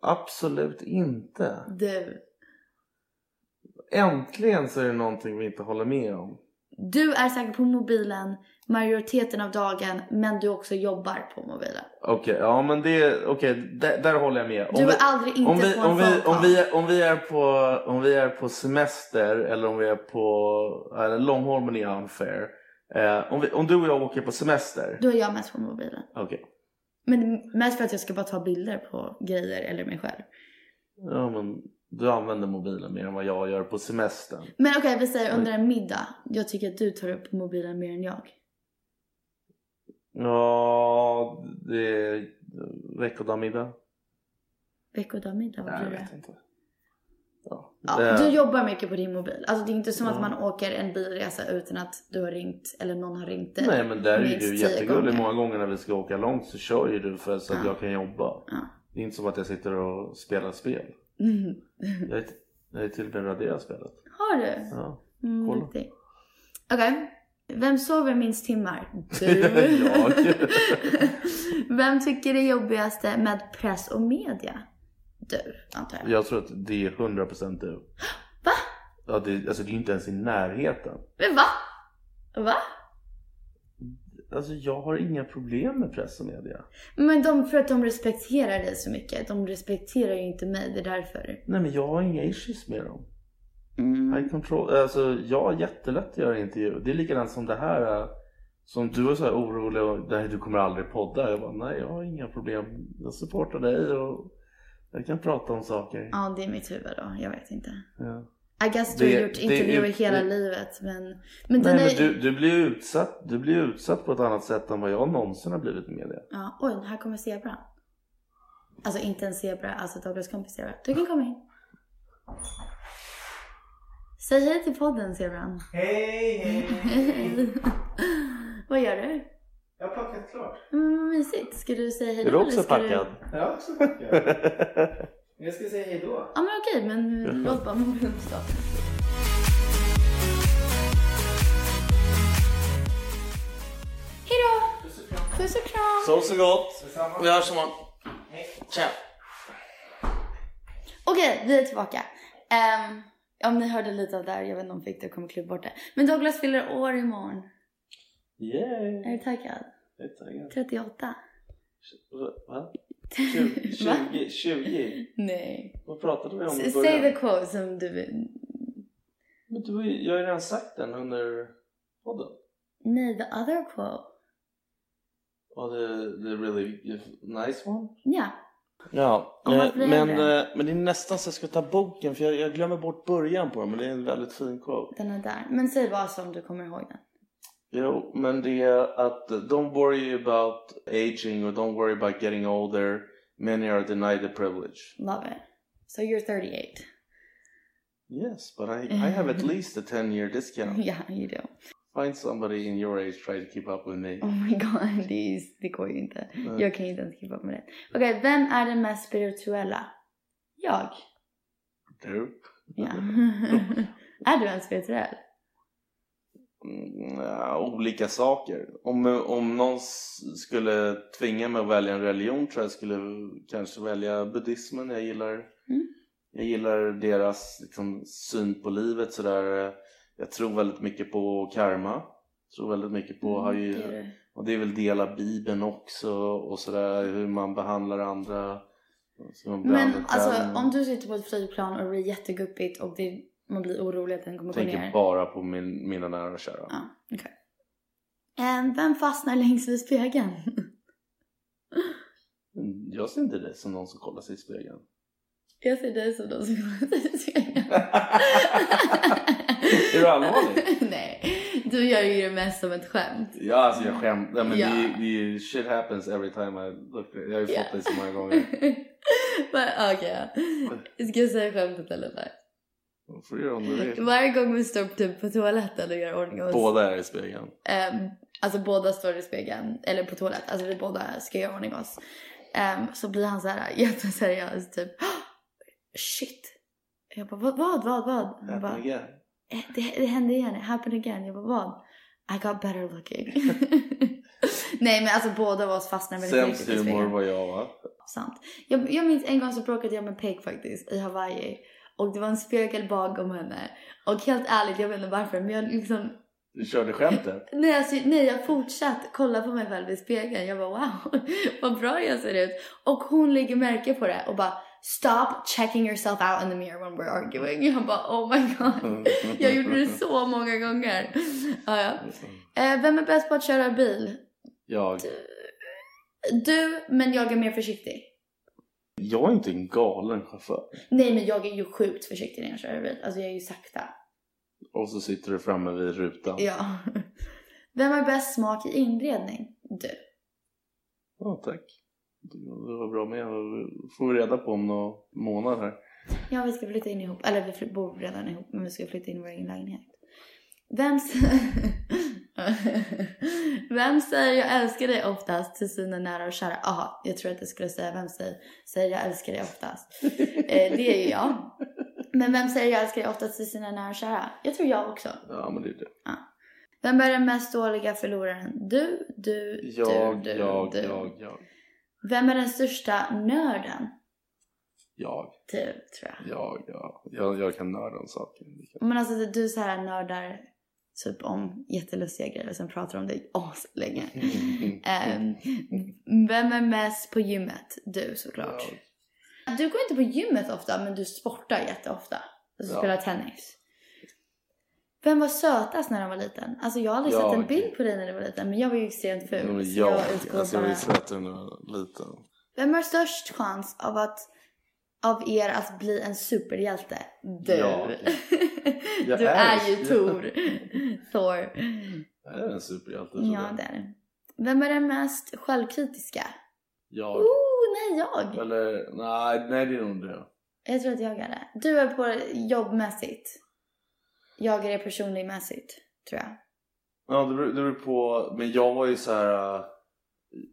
Absolut inte. Du. Äntligen så är det någonting vi inte håller med om. Du är säkert på mobilen majoriteten av dagen, men du också jobbar på mobilen. Okej, ja men det, okej, där, där håller jag med. Du är aldrig inte om vi, på en om vi, om, vi, om, vi är på, om vi är på semester eller om vi är på, eller Långholmen är unfair. Eh, om, vi, om du och jag åker på semester. Då är jag mest på mobilen. Okej. Men mest för att jag ska bara ta bilder på grejer eller mig själv. Ja men du använder mobilen mer än vad jag gör på semestern. Men okej, vi säger under en middag. Jag tycker att du tar upp mobilen mer än jag. Ja, det är veckodagsmiddag. Veckodagmiddag, vad jag blir det? vet inte. Ja. Ja, Det- du jobbar mycket på din mobil. Alltså det är inte som att Ja. man åker en bilresa utan att du har ringt eller någon har ringt dig. Nej men där är minst du jättegullig. gånger. Många gånger när vi ska åka långt så kör ju du för så att Ja. jag kan jobba. Ja. Det är inte som att jag sitter och spelar spel. Mm. Jag är, jag är till och med raderat spelet. Har du? Ja. Mm, kolla. duktig. Okej. Vem sover minst timmar? Du. Jag. Vem tycker det är jobbigaste med press och media? Du, antar jag. Jag tror att det är 100% du. Va? Ja, det, alltså det är ju inte ens i närheten. Men va? Va? Alltså jag har inga problem med press och media. Men de, för att de respekterar dig så mycket. De respekterar ju inte mig, det är därför. Nej men jag har inga issues med dem. Mm. High control, alltså jag har jättelätt att göra intervju. Det är likadant som det här. äh, Som du var så här orolig och nej du kommer aldrig podda. Jag bara nej jag har inga problem. Jag supportar dig och jag kan prata om saker. Ja, det är mitt huvud då. Jag vet inte. Ja. I guess du har gjort intervjuer det- hela det- livet, men... Men Nej den men är... du, du blir utsatt, du blir utsatt på ett annat sätt än vad jag någonsin har blivit med det. Ja, oj, här kommer zebran. Alltså inte en zebra, alltså Douglas kompis zebra. Du kan komma in. Säg hej till podden zebran. Hej, hej! Vad gör du? Jag har packat klart. Mm, mysigt. Ska du säga hej då? Är du eller också ska packad? Jag är också packad. Jag ska säga hej då. Ja men okej, men låt bara mobilen stå. Hej då! Puss och kram! Sov så gott! Vi hörs imorgon. Ciao! Okej, vi är tillbaka. Um, om ni hörde lite av det här, jag vet inte om Victor kommer klippa bort det. Men Douglas fyller år imorgon. Yay! Är du taggad? Jag är taggad. 38. Va? 20? Va? 20? 20? Nej. Vad pratade vi om i början? Say the quote som du... Men du, jag har ju redan sagt den under podden. Nej, the other quote. Och the, the really nice one? Ja. Ja, eh, men, eh, men det är nästan så jag ska ta boken för jag, jag glömmer bort början på den men det är en väldigt fin quote. Den är där. Men säg bara som du kommer ihåg den. Jo, men det är att don't worry about aging or don't worry about getting older. Many are denied the privilege. Love it. So you're 38. Yes, but I, I have at least a 10 year discount. Yeah, you do. Find somebody in your age try to keep up with me. Oh my god, det, det går ju inte. Nej. Jag kan inte ens keep up med det. Okej, vem är den mest spirituella? Jag. Du? Ja. är du en spirituell? Mm, olika saker. Om, om någon skulle tvinga mig att välja en religion tror jag jag skulle kanske välja buddhismen. Jag gillar, Mm. jag gillar deras liksom, syn på livet sådär. Jag tror väldigt mycket på karma. Jag tror väldigt mycket på, har ju, Mm, det och det är väl del av bibeln också och sådär hur man behandlar andra. Man Men alltså om du sitter på ett flygplan och det blir jätteguppigt och det, man blir orolig att den kommer gå tänker ner. bara på min, mina nära och kära. Ja, okej. Ehm, vem fastnar längst vid spegeln? Jag ser inte dig som någon som kollar sig i spegeln. Jag ser dig som någon som kommer till spegeln. Är du allvarlig? Nej, du gör ju det mest som ett skämt. Ja, alltså jag skämtar. Men Ja. det, det, shit happens every time I look. Jag har ju fått Ja. det så många gånger. Men, Okej, ja. Ska jag säga skämtet eller nej? Då får du göra om du vill. Varje gång vi står typ på toaletten och gör ordning oss. Båda är i spegeln. Ehm, alltså båda står i spegeln, eller på toaletten, alltså vi båda ska göra ordning oss. Ehm, så blir han så här jätteseriös typ. Shit. Jag bara vad, vad, vad, bara, again. "Eh, det, det hände igen, it happened again. Jag bara vad? I got better looking. Nej men alltså båda av oss fastnade väldigt Sämst mycket i humor var jag va? Sant. Jag, jag minns en gång så bråkade jag med Peg faktiskt i Hawaii. Och det var en spegel bakom henne. Och helt ärligt, jag vet inte varför men jag liksom Du körde skämtet? Nej, alltså, nej, jag fortsatte kolla på mig själv i spegeln. Jag bara wow, vad bra jag ser ut. Och hon lägger märke på det och bara stop checking yourself out in the mirror when we're arguing. Jag bara oh my god. Jag gjorde det så många gånger. Ja, ja. Eh, vem är bäst på att köra bil? Jag. Du, men jag är mer försiktig. Jag är inte en galen chaufför. Nej, men jag är ju sjukt försiktig när jag kör bil. Alltså jag är ju sakta. Och så sitter du framme vid rutan. Ja. Vem har bäst smak i inredning? Du. Ja, tack. Det var bra med. Får vi reda på om några månader här. Ja, vi ska flytta in ihop. Eller vi bor redan ihop, men vi ska flytta in i vår egen lägenhet. Vem, s- vem säger jag älskar dig oftast till sina nära och kära? Aha, jag tror att jag skulle säga vem säger, säger jag älskar dig oftast? eh, det är ju jag. Men vem säger jag älskar dig oftast till sina nära och kära? Jag tror jag också. Ja, men det är det. Vem är den mest dåliga förloraren? Du, du, Jag, du, du, jag, du. jag, jag. Vem är den största nörden? Jag, Du, tror jag. jag, jag. Jag, jag kan nörda om saker. Men alltså du så här nördar typ om jättelustiga grejer och sen pratar om det aslänge. Ehm, vem är mest på gymmet? Du såklart. Du går inte på gymmet ofta men du sportar jätteofta. Alltså Ja. spelar tennis. Vem var sötast när han var liten? Alltså jag har aldrig sett en Jag. bild på dig när du var liten men jag var ju extremt ful. Ja, men jag, jag alltså jag var ju sötare när jag var liten. Vem har störst chans av att av er att bli en superhjälte? Du. Jag. Jag du är- är ju Tor. Thor. Jag är en superhjälte. Ja, det är det. Vem är den mest självkritiska? Jag. Oh, nej, jag. Eller, nej, nej det är nog det. Jag tror att jag är det. Du är på jobbmässigt. Jag är det personligmässigt, tror jag. Ja, det beror, det beror på. Men jag var ju så här. äh,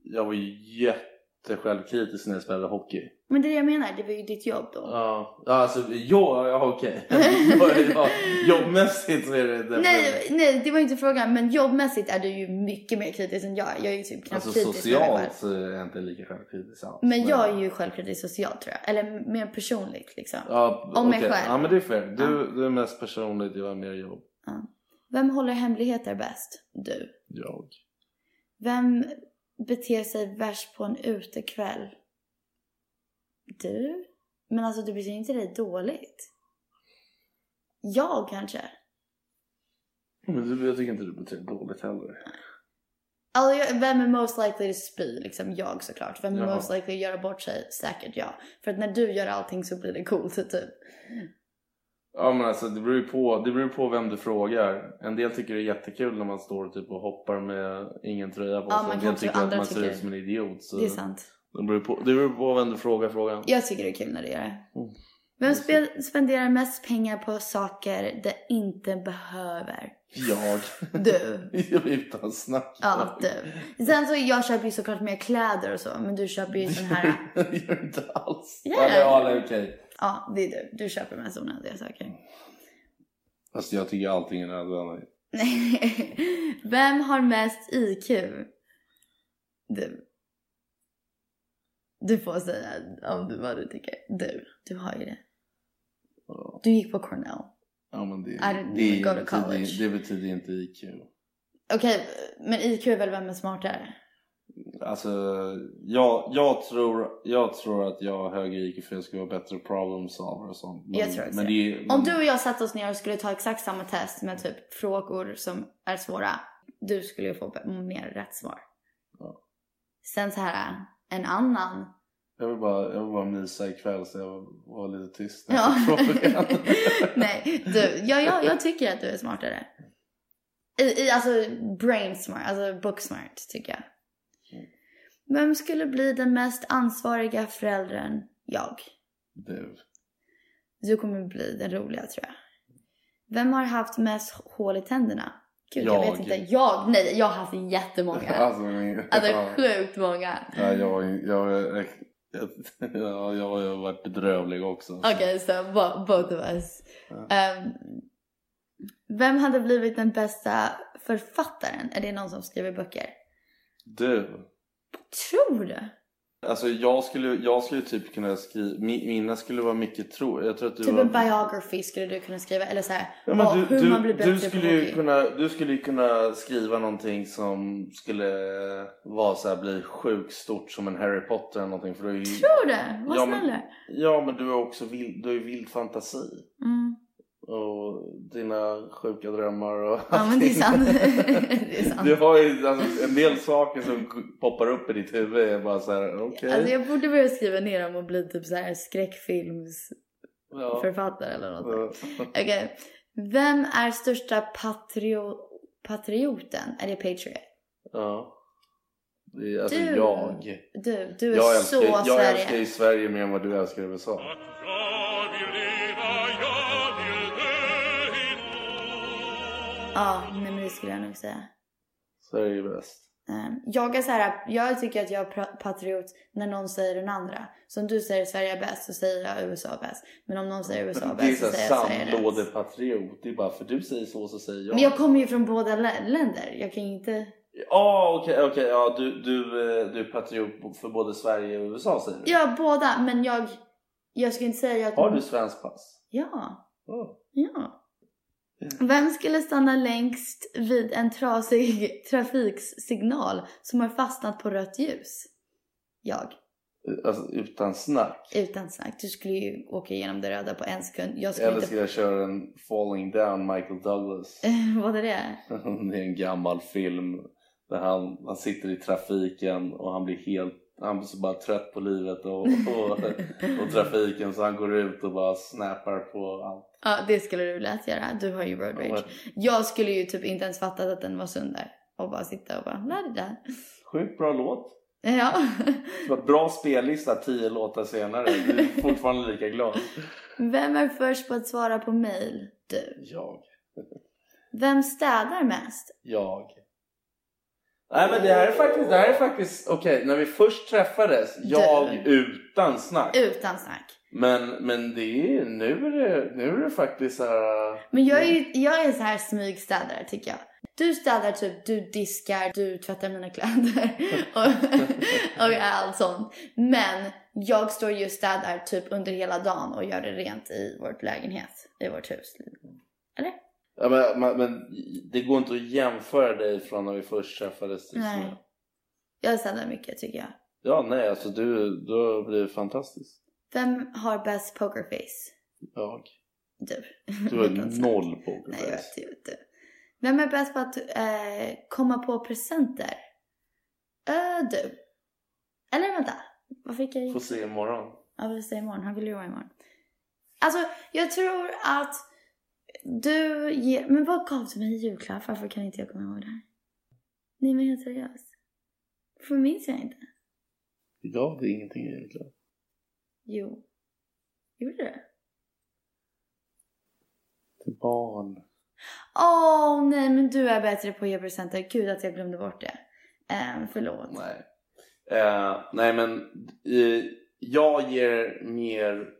Jag var ju jättesjälvkritisk när jag spelade hockey. Men det är det jag menar, det var ju ditt jobb då. Ja, ja, alltså ja, ja okej. ja, jobbmässigt så är det det. Nej, nej, det var inte frågan. Men jobbmässigt är du ju mycket mer kritisk än jag. Jag är ju typ knappt Alltså kritisk mig socialt så är jag inte lika självkritisk alls. Men jag är ju självkritisk socialt tror jag. Eller mer personligt liksom. Ja, Om mig okej. själv. Ja men det är fair. Du, du är mest personligt, jag är mer jobb. Vem håller hemligheter bäst? Du. Jag. Vem beter sig värst på en utekväll? Du? Men alltså du beter inte dig dåligt. Jag kanske? Men jag tycker inte du beter dig dåligt heller. Alltså, vem är most likely to spy? Liksom jag såklart. Vem är Jaha. most likely att göra bort sig? Säkert jag. För att när du gör allting så blir det coolt typ. Ja men alltså det beror ju på, det beror på vem du frågar. En del tycker det är jättekul när man står typ och hoppar med ingen tröja på Ja, sig. man En del tycker att man ser ut som en idiot. Så Det är sant. Det beror, på, det beror på vem du frågar frågan. Jag tycker det är kul när du gör det. Mm. Vem spe- spenderar mest pengar på saker det inte behöver? Jag. Du. Utan snack. Ja, du. Sen så jag köper ju såklart mer kläder och så, men du köper ju sån här... Det gör inte alls. Gör Eller ja, det är okej. Ja, det är du. Du köper mest onödiga saker. Alltså jag tycker allting är nödvändigt. Vem har mest IQ? Du. Du får säga om du vad du tycker. Du. Du har ju det. Du gick på Cornell. Ja men det, I didn't det, go to college. det betyder inte IQ. Okej, men IQ är väl vem är smartare? Alltså jag, jag, tror, jag tror att jag har högre IQ för jag ska vara bättre problem solver och sånt. Men, Jag tror också men det. det. är- Om du och jag satte oss ner och skulle ta exakt samma test med typ frågor som är svåra. Du skulle ju få mer rätt svar. Ja. Sen så här, en annan. Jag vill bara, jag vill bara mysa ikväll så jag var lite tyst. Ja. Nej, du, ja, jag, jag tycker att du är smartare. I, i, alltså brain smart, alltså book smart tycker jag. Vem skulle bli den mest ansvariga föräldern? Jag. Du. Du kommer bli den roliga tror jag. Vem har haft mest hål i tänderna? Gud, jag, Jag. vet inte. Jag? Nej, jag har haft jättemånga. Alltså, min, Alltså ja. sjukt många. Ja, jag, jag, jag, ja, jag har varit bedrövlig också. så. Okej, så bo- both of us. Ehm, vem hade blivit den bästa författaren? Är det någon som skriver böcker? Du. Tror du? Alltså jag skulle, jag skulle typ kunna skriva, mi- mina skulle vara mycket tro. Jag tror att du Typ var... en biography skulle du kunna skriva. Eller så här, Ja, vad- du, hur du, man blir bättre du, skulle ju kunna, du skulle ju kunna skriva någonting som skulle vara så här, bli sjukt stort som en Harry Potter eller någonting. För du är ju, Tror du? Vad Ja, snäll men- du är. Ja men du har också vild, du har ju vild fantasi. Mm. Dina sjuka drömmar och Ja men det är sant. det är sant. Du har ju alltså, en del saker som poppar upp i ditt huvud är bara så här, okej. Alltså jag borde börja skriva ner dem och bli typ så här skräckfilmsförfattare Ja. eller något. Ja. Okej. Vem är största patrio- patrioten? Är det Patriot? Ja. Det är, alltså Du. jag. Du, du är Jag så jag Sverige. älskar ju Sverige mer än vad du älskar USA. Ja, nej men det skulle jag nog säga. Sverige är bäst. Ehm, Jag är så här, jag tycker att jag är patriot när någon säger den andra. Så om du säger Sverige är bäst så säger jag USA är bäst. Men om någon säger USA är Det är bäst så så säger jag Sverige är rätt. sandlådepatriot. Det är bara för du säger så så säger jag. Men jag kommer ju från båda lä- länder. Jag kan ju inte... Ja okej okej ja du, du, eh, du är patriot för både Sverige och USA säger du? Ja, båda. Men jag, jag skulle inte säga att... Har du svensk pass? Ja. Ja. Ja. Vem skulle stanna längst vid en trasig trafiksignal som har fastnat på rött ljus? Jag. Alltså utan snack. Utan snack. Du skulle ju åka igenom det röda på en sekund. Jag skulle Eller inte... ska jag köra en Falling Down Michael Douglas? Vad är det? Det är en gammal film där han, han sitter i trafiken och han blir helt han blir så bara trött på livet och, och, och trafiken så han går ut och bara snappar på allt. Ja, det skulle du lätt göra. Du har ju road rage. Jag skulle ju typ inte ens fattat att den var sönder. Och bara sitta och bara, la det där. Sjukt bra låt. Ja. Det var bra spellista tio låtar senare. Du är fortfarande lika glad. Vem är först på att svara på mail? Du. Jag. Vem städar mest? Jag. Nej men det här är faktiskt, det här är faktiskt okej när vi först träffades, jag utan snack. Utan snack. Men, men det är, nu är det, nu är det faktiskt så här. Men jag är jag är så här smygstädare tycker jag. Du städar typ, du diskar, du tvättar mina kläder och, och allt sånt. Men jag står ju och städar typ under hela dagen och gör det rent i vårt lägenhet, i vårt hus. Eller? Ja, men, men, men det går inte att jämföra dig från när vi först träffades. tills Nej. nu. Jag städar mycket tycker jag. Ja nej alltså du, du har blivit fantastisk. Vem har bäst pokerface? Jag. Du. Du har noll Nej, jag pokerface. vet, jag vet du. Vem är bäst på att eh, komma på presenter? Äh, du. Eller vänta. Vad fick jag? Får se imorgon. Ja, vi säger imorgon. Han vill ju vara imorgon. Alltså, jag tror att du ger... Men vad gav du mig i julklapp? Varför kan inte jag komma ihåg det här? Nej, men helt seriöst. För minns jag inte. Jag det är ingenting egentligen. Jo. Gjorde du? Till barn. Åh, nej, men du är bättre på att ge presenter. Gud att jag glömde bort det. Um, förlåt. Nej. Eh, nej men eh, jag ger mer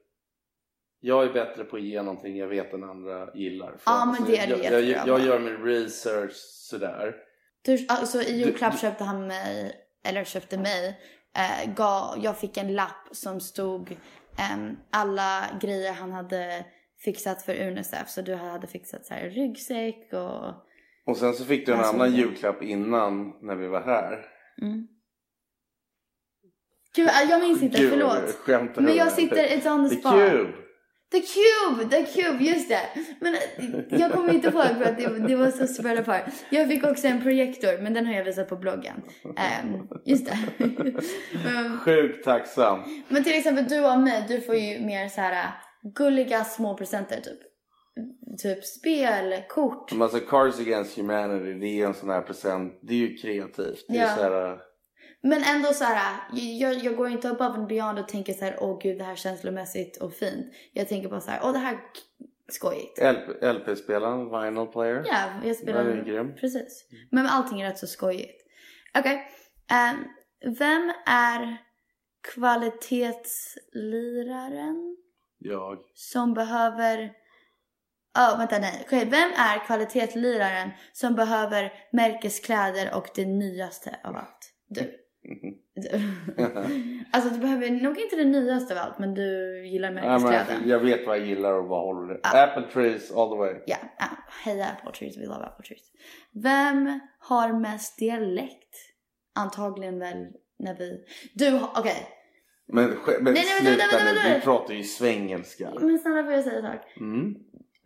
jag är bättre på att ge någonting jag vet den andra gillar. För Ja, men det är du jag, jag, jag på. gör min research sådär. Du, alltså i julklapp köpte han mig, eller köpte mig, eh, gav, jag fick en lapp som stod em, alla grejer han hade fixat för Unicef. Så du hade fixat så här ryggsäck och... Och sen så fick du en Alltså, annan det- julklapp innan när vi var här. Mm. Gud, jag minns inte, Gud, förlåt. Men jag sitter, it's on the Det spot. är kul. The Cube! The Cube, just det. Men eh, jag kommer inte ihåg för att det, det var så spread apart. Jag fick också en projektor, men den har jag visat på bloggen. Ehm, just det. Men- Sjukt tacksam. men till exempel du och mig, du får ju mer så här gulliga små presenter typ. Typ spel, kort. Men alltså Cards Against Humanity, det är en sån här present. Det är ju kreativt. Det är Ja. så här, äh, Men ändå så här, jag, jag går inte above and beyond och tänker så här, åh gud det här är känslomässigt och fint. Jag tänker bara så här, åh det här är skojigt. LP, LP-spelaren, vinyl player. Ja, jag spelar... Den är grym. Precis. Men allting är rätt så skojigt. Okej. ehm, vem är kvalitetsliraren Jag. som behöver... Ja, vänta nej. Okej, vem är kvalitetsliraren som behöver märkeskläder och det nyaste av allt? Du. Du. alltså du behöver nog inte det nyaste av allt men du gillar Ja, men märkeskläder. jag vet vad jag gillar och vad håller det. Ah. Apple trees all the way. Ja, ja. heja Apple Trees, we love Apple Trees. Vem har mest dialekt? Antagligen väl när vi... Du har, okej. Men, sk- men Nej, nej, sluta nu, du pratar ju svengelska. Men snälla får jag säga en sak? Mm.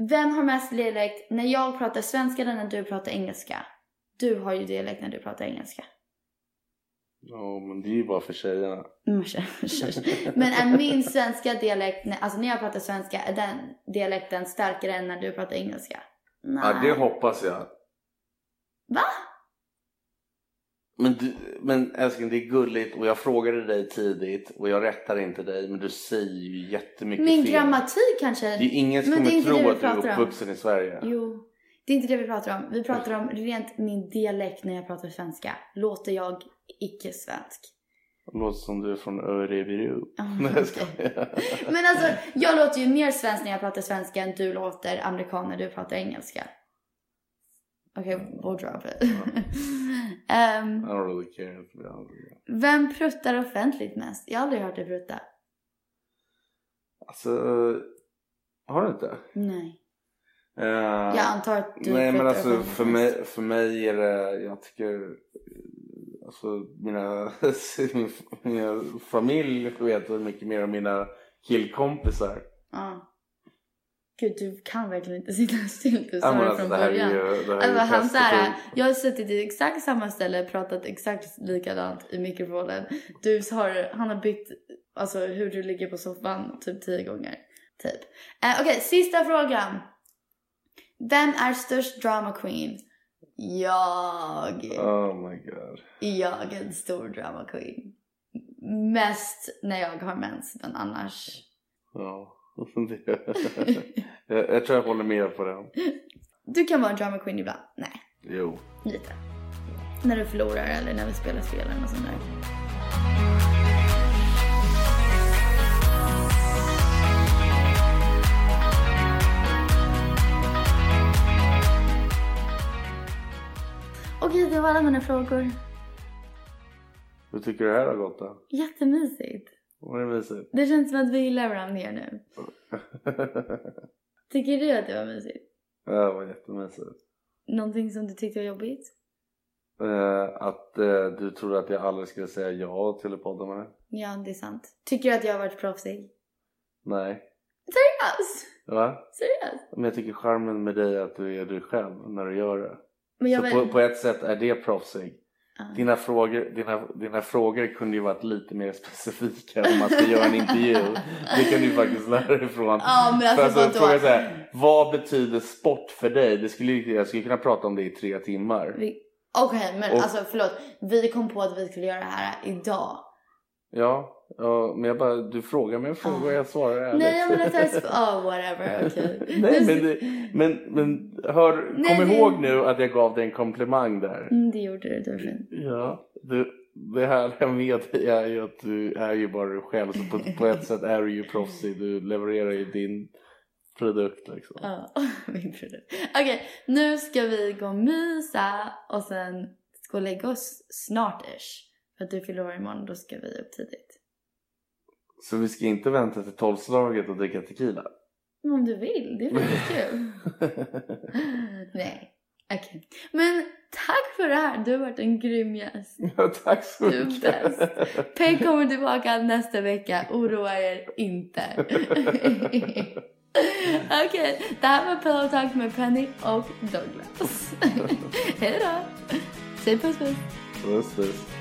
Vem har mest dialekt när jag pratar svenska eller när du pratar engelska? Du har ju dialekt när du pratar engelska. Ja, men det är ju bara för tjejerna. Mm. Men är min svenska dialekt, alltså när jag pratar svenska, är den dialekten starkare än när du pratar engelska? Nej. Ja, det hoppas jag. Va? Men, du, men älskling, det är gulligt och jag frågade dig tidigt och jag rättar inte dig men du säger ju jättemycket Min fel. grammatik kanske? Det är ingen som Men kommer tro att du är pratar om. uppvuxen i Sverige. Jo, det är inte det vi pratar om. Vi pratar om rent min dialekt när jag pratar svenska. Låter jag icke-svensk? Låter som du är från Örebro. Nej, jag skojar. Men alltså, jag låter ju mer svensk när jag pratar svenska än du låter amerikan när du pratar engelska. Okej, we'll drop it. Ehm, I don't really care. vem pruttar offentligt mest? Jag har aldrig hört dig prutta. Alltså, har du inte? Nej. Eh, Jag antar att du Nej men alltså för mig, för mig är det, jag tycker, alltså mina, mina familj vet mycket mer om mina killkompisar. Ja. Gud, du kan verkligen inte sitta still. Du sa det från början. ju- det alltså, han så här, och- jag har suttit i exakt samma ställe, pratat exakt likadant i mikrofonen. Du har, han har bytt alltså, hur du ligger på soffan typ tio gånger. Typ. Eh, Okej, sista frågan. Vem är störst drama queen? Jag. Oh my god. Jag är en stor drama queen. Mest när jag har mens, men annars. Ja. Det- jag, jag tror jag håller med på den. Du kan vara en drama queen ibland. Nej. Jo. Lite. När du förlorar eller när vi spelar spel eller något sånt där. Okej, det var alla mina frågor. Hur tycker du det här har gått då? Jättemysigt. Var det mysigt? Det känns som att vi gillar varandra mer nu. Tycker du att det var mysigt? ja, det var jättemysigt. Någonting som du tyckte var jobbigt? Eh, att eh, du trodde att jag aldrig skulle säga ja till att podda med dig? Ja, det är sant. Tycker du att jag har varit proffsig? Nej. Seriöst? Va? Seriöst? Men jag tycker charmen med dig är att du är du själv när du gör det. Så vill- på, på ett sätt är det proffsig. Ja. Dina, frågor, dina, dina frågor kunde ju varit lite mer specifika om man ska göra en intervju. Det kan du faktiskt lära dig från. Ja, men alltså, För vadå? fråga så här, vad betyder sport för dig? Det skulle, jag skulle kunna prata om det i tre timmar. Vi- Okej, men Och- alltså förlåt. Vi kom på att vi skulle göra det här idag. Ja, ja, men jag bara, du frågar mig en fråga och jag svarar ärligt. Nej, menar att jag... Oh, whatever. Okej. Nej, Nu- men, det, men, men hör, Nej, kom det- ihåg nu att jag gav dig en komplimang där. Mm, det gjorde du. Det var fint. Ja, du, det här med dig är ju att du är ju bara dig själv. Så på, på ett sätt är du ju proffsig. Du levererar ju din produkt liksom. Ja, min produkt. Okej, nu ska vi gå och mysa och sen gå och lägga oss snart-ish. För att du fyller år imorgon, då ska vi upp tidigt. Så vi ska inte vänta till tolvslaget och dricka tequila? Om du vill, det är väldigt kul. Nej. Okej. Men tack för det här. Du har varit en grym gäst. Ja, tack så Du är mycket. bäst. Peg kommer tillbaka nästa vecka. Oroa er inte. Okej, det här var Pillow Talk med Penny och Douglas. Hej då. Säg puss puss. Puss, puss.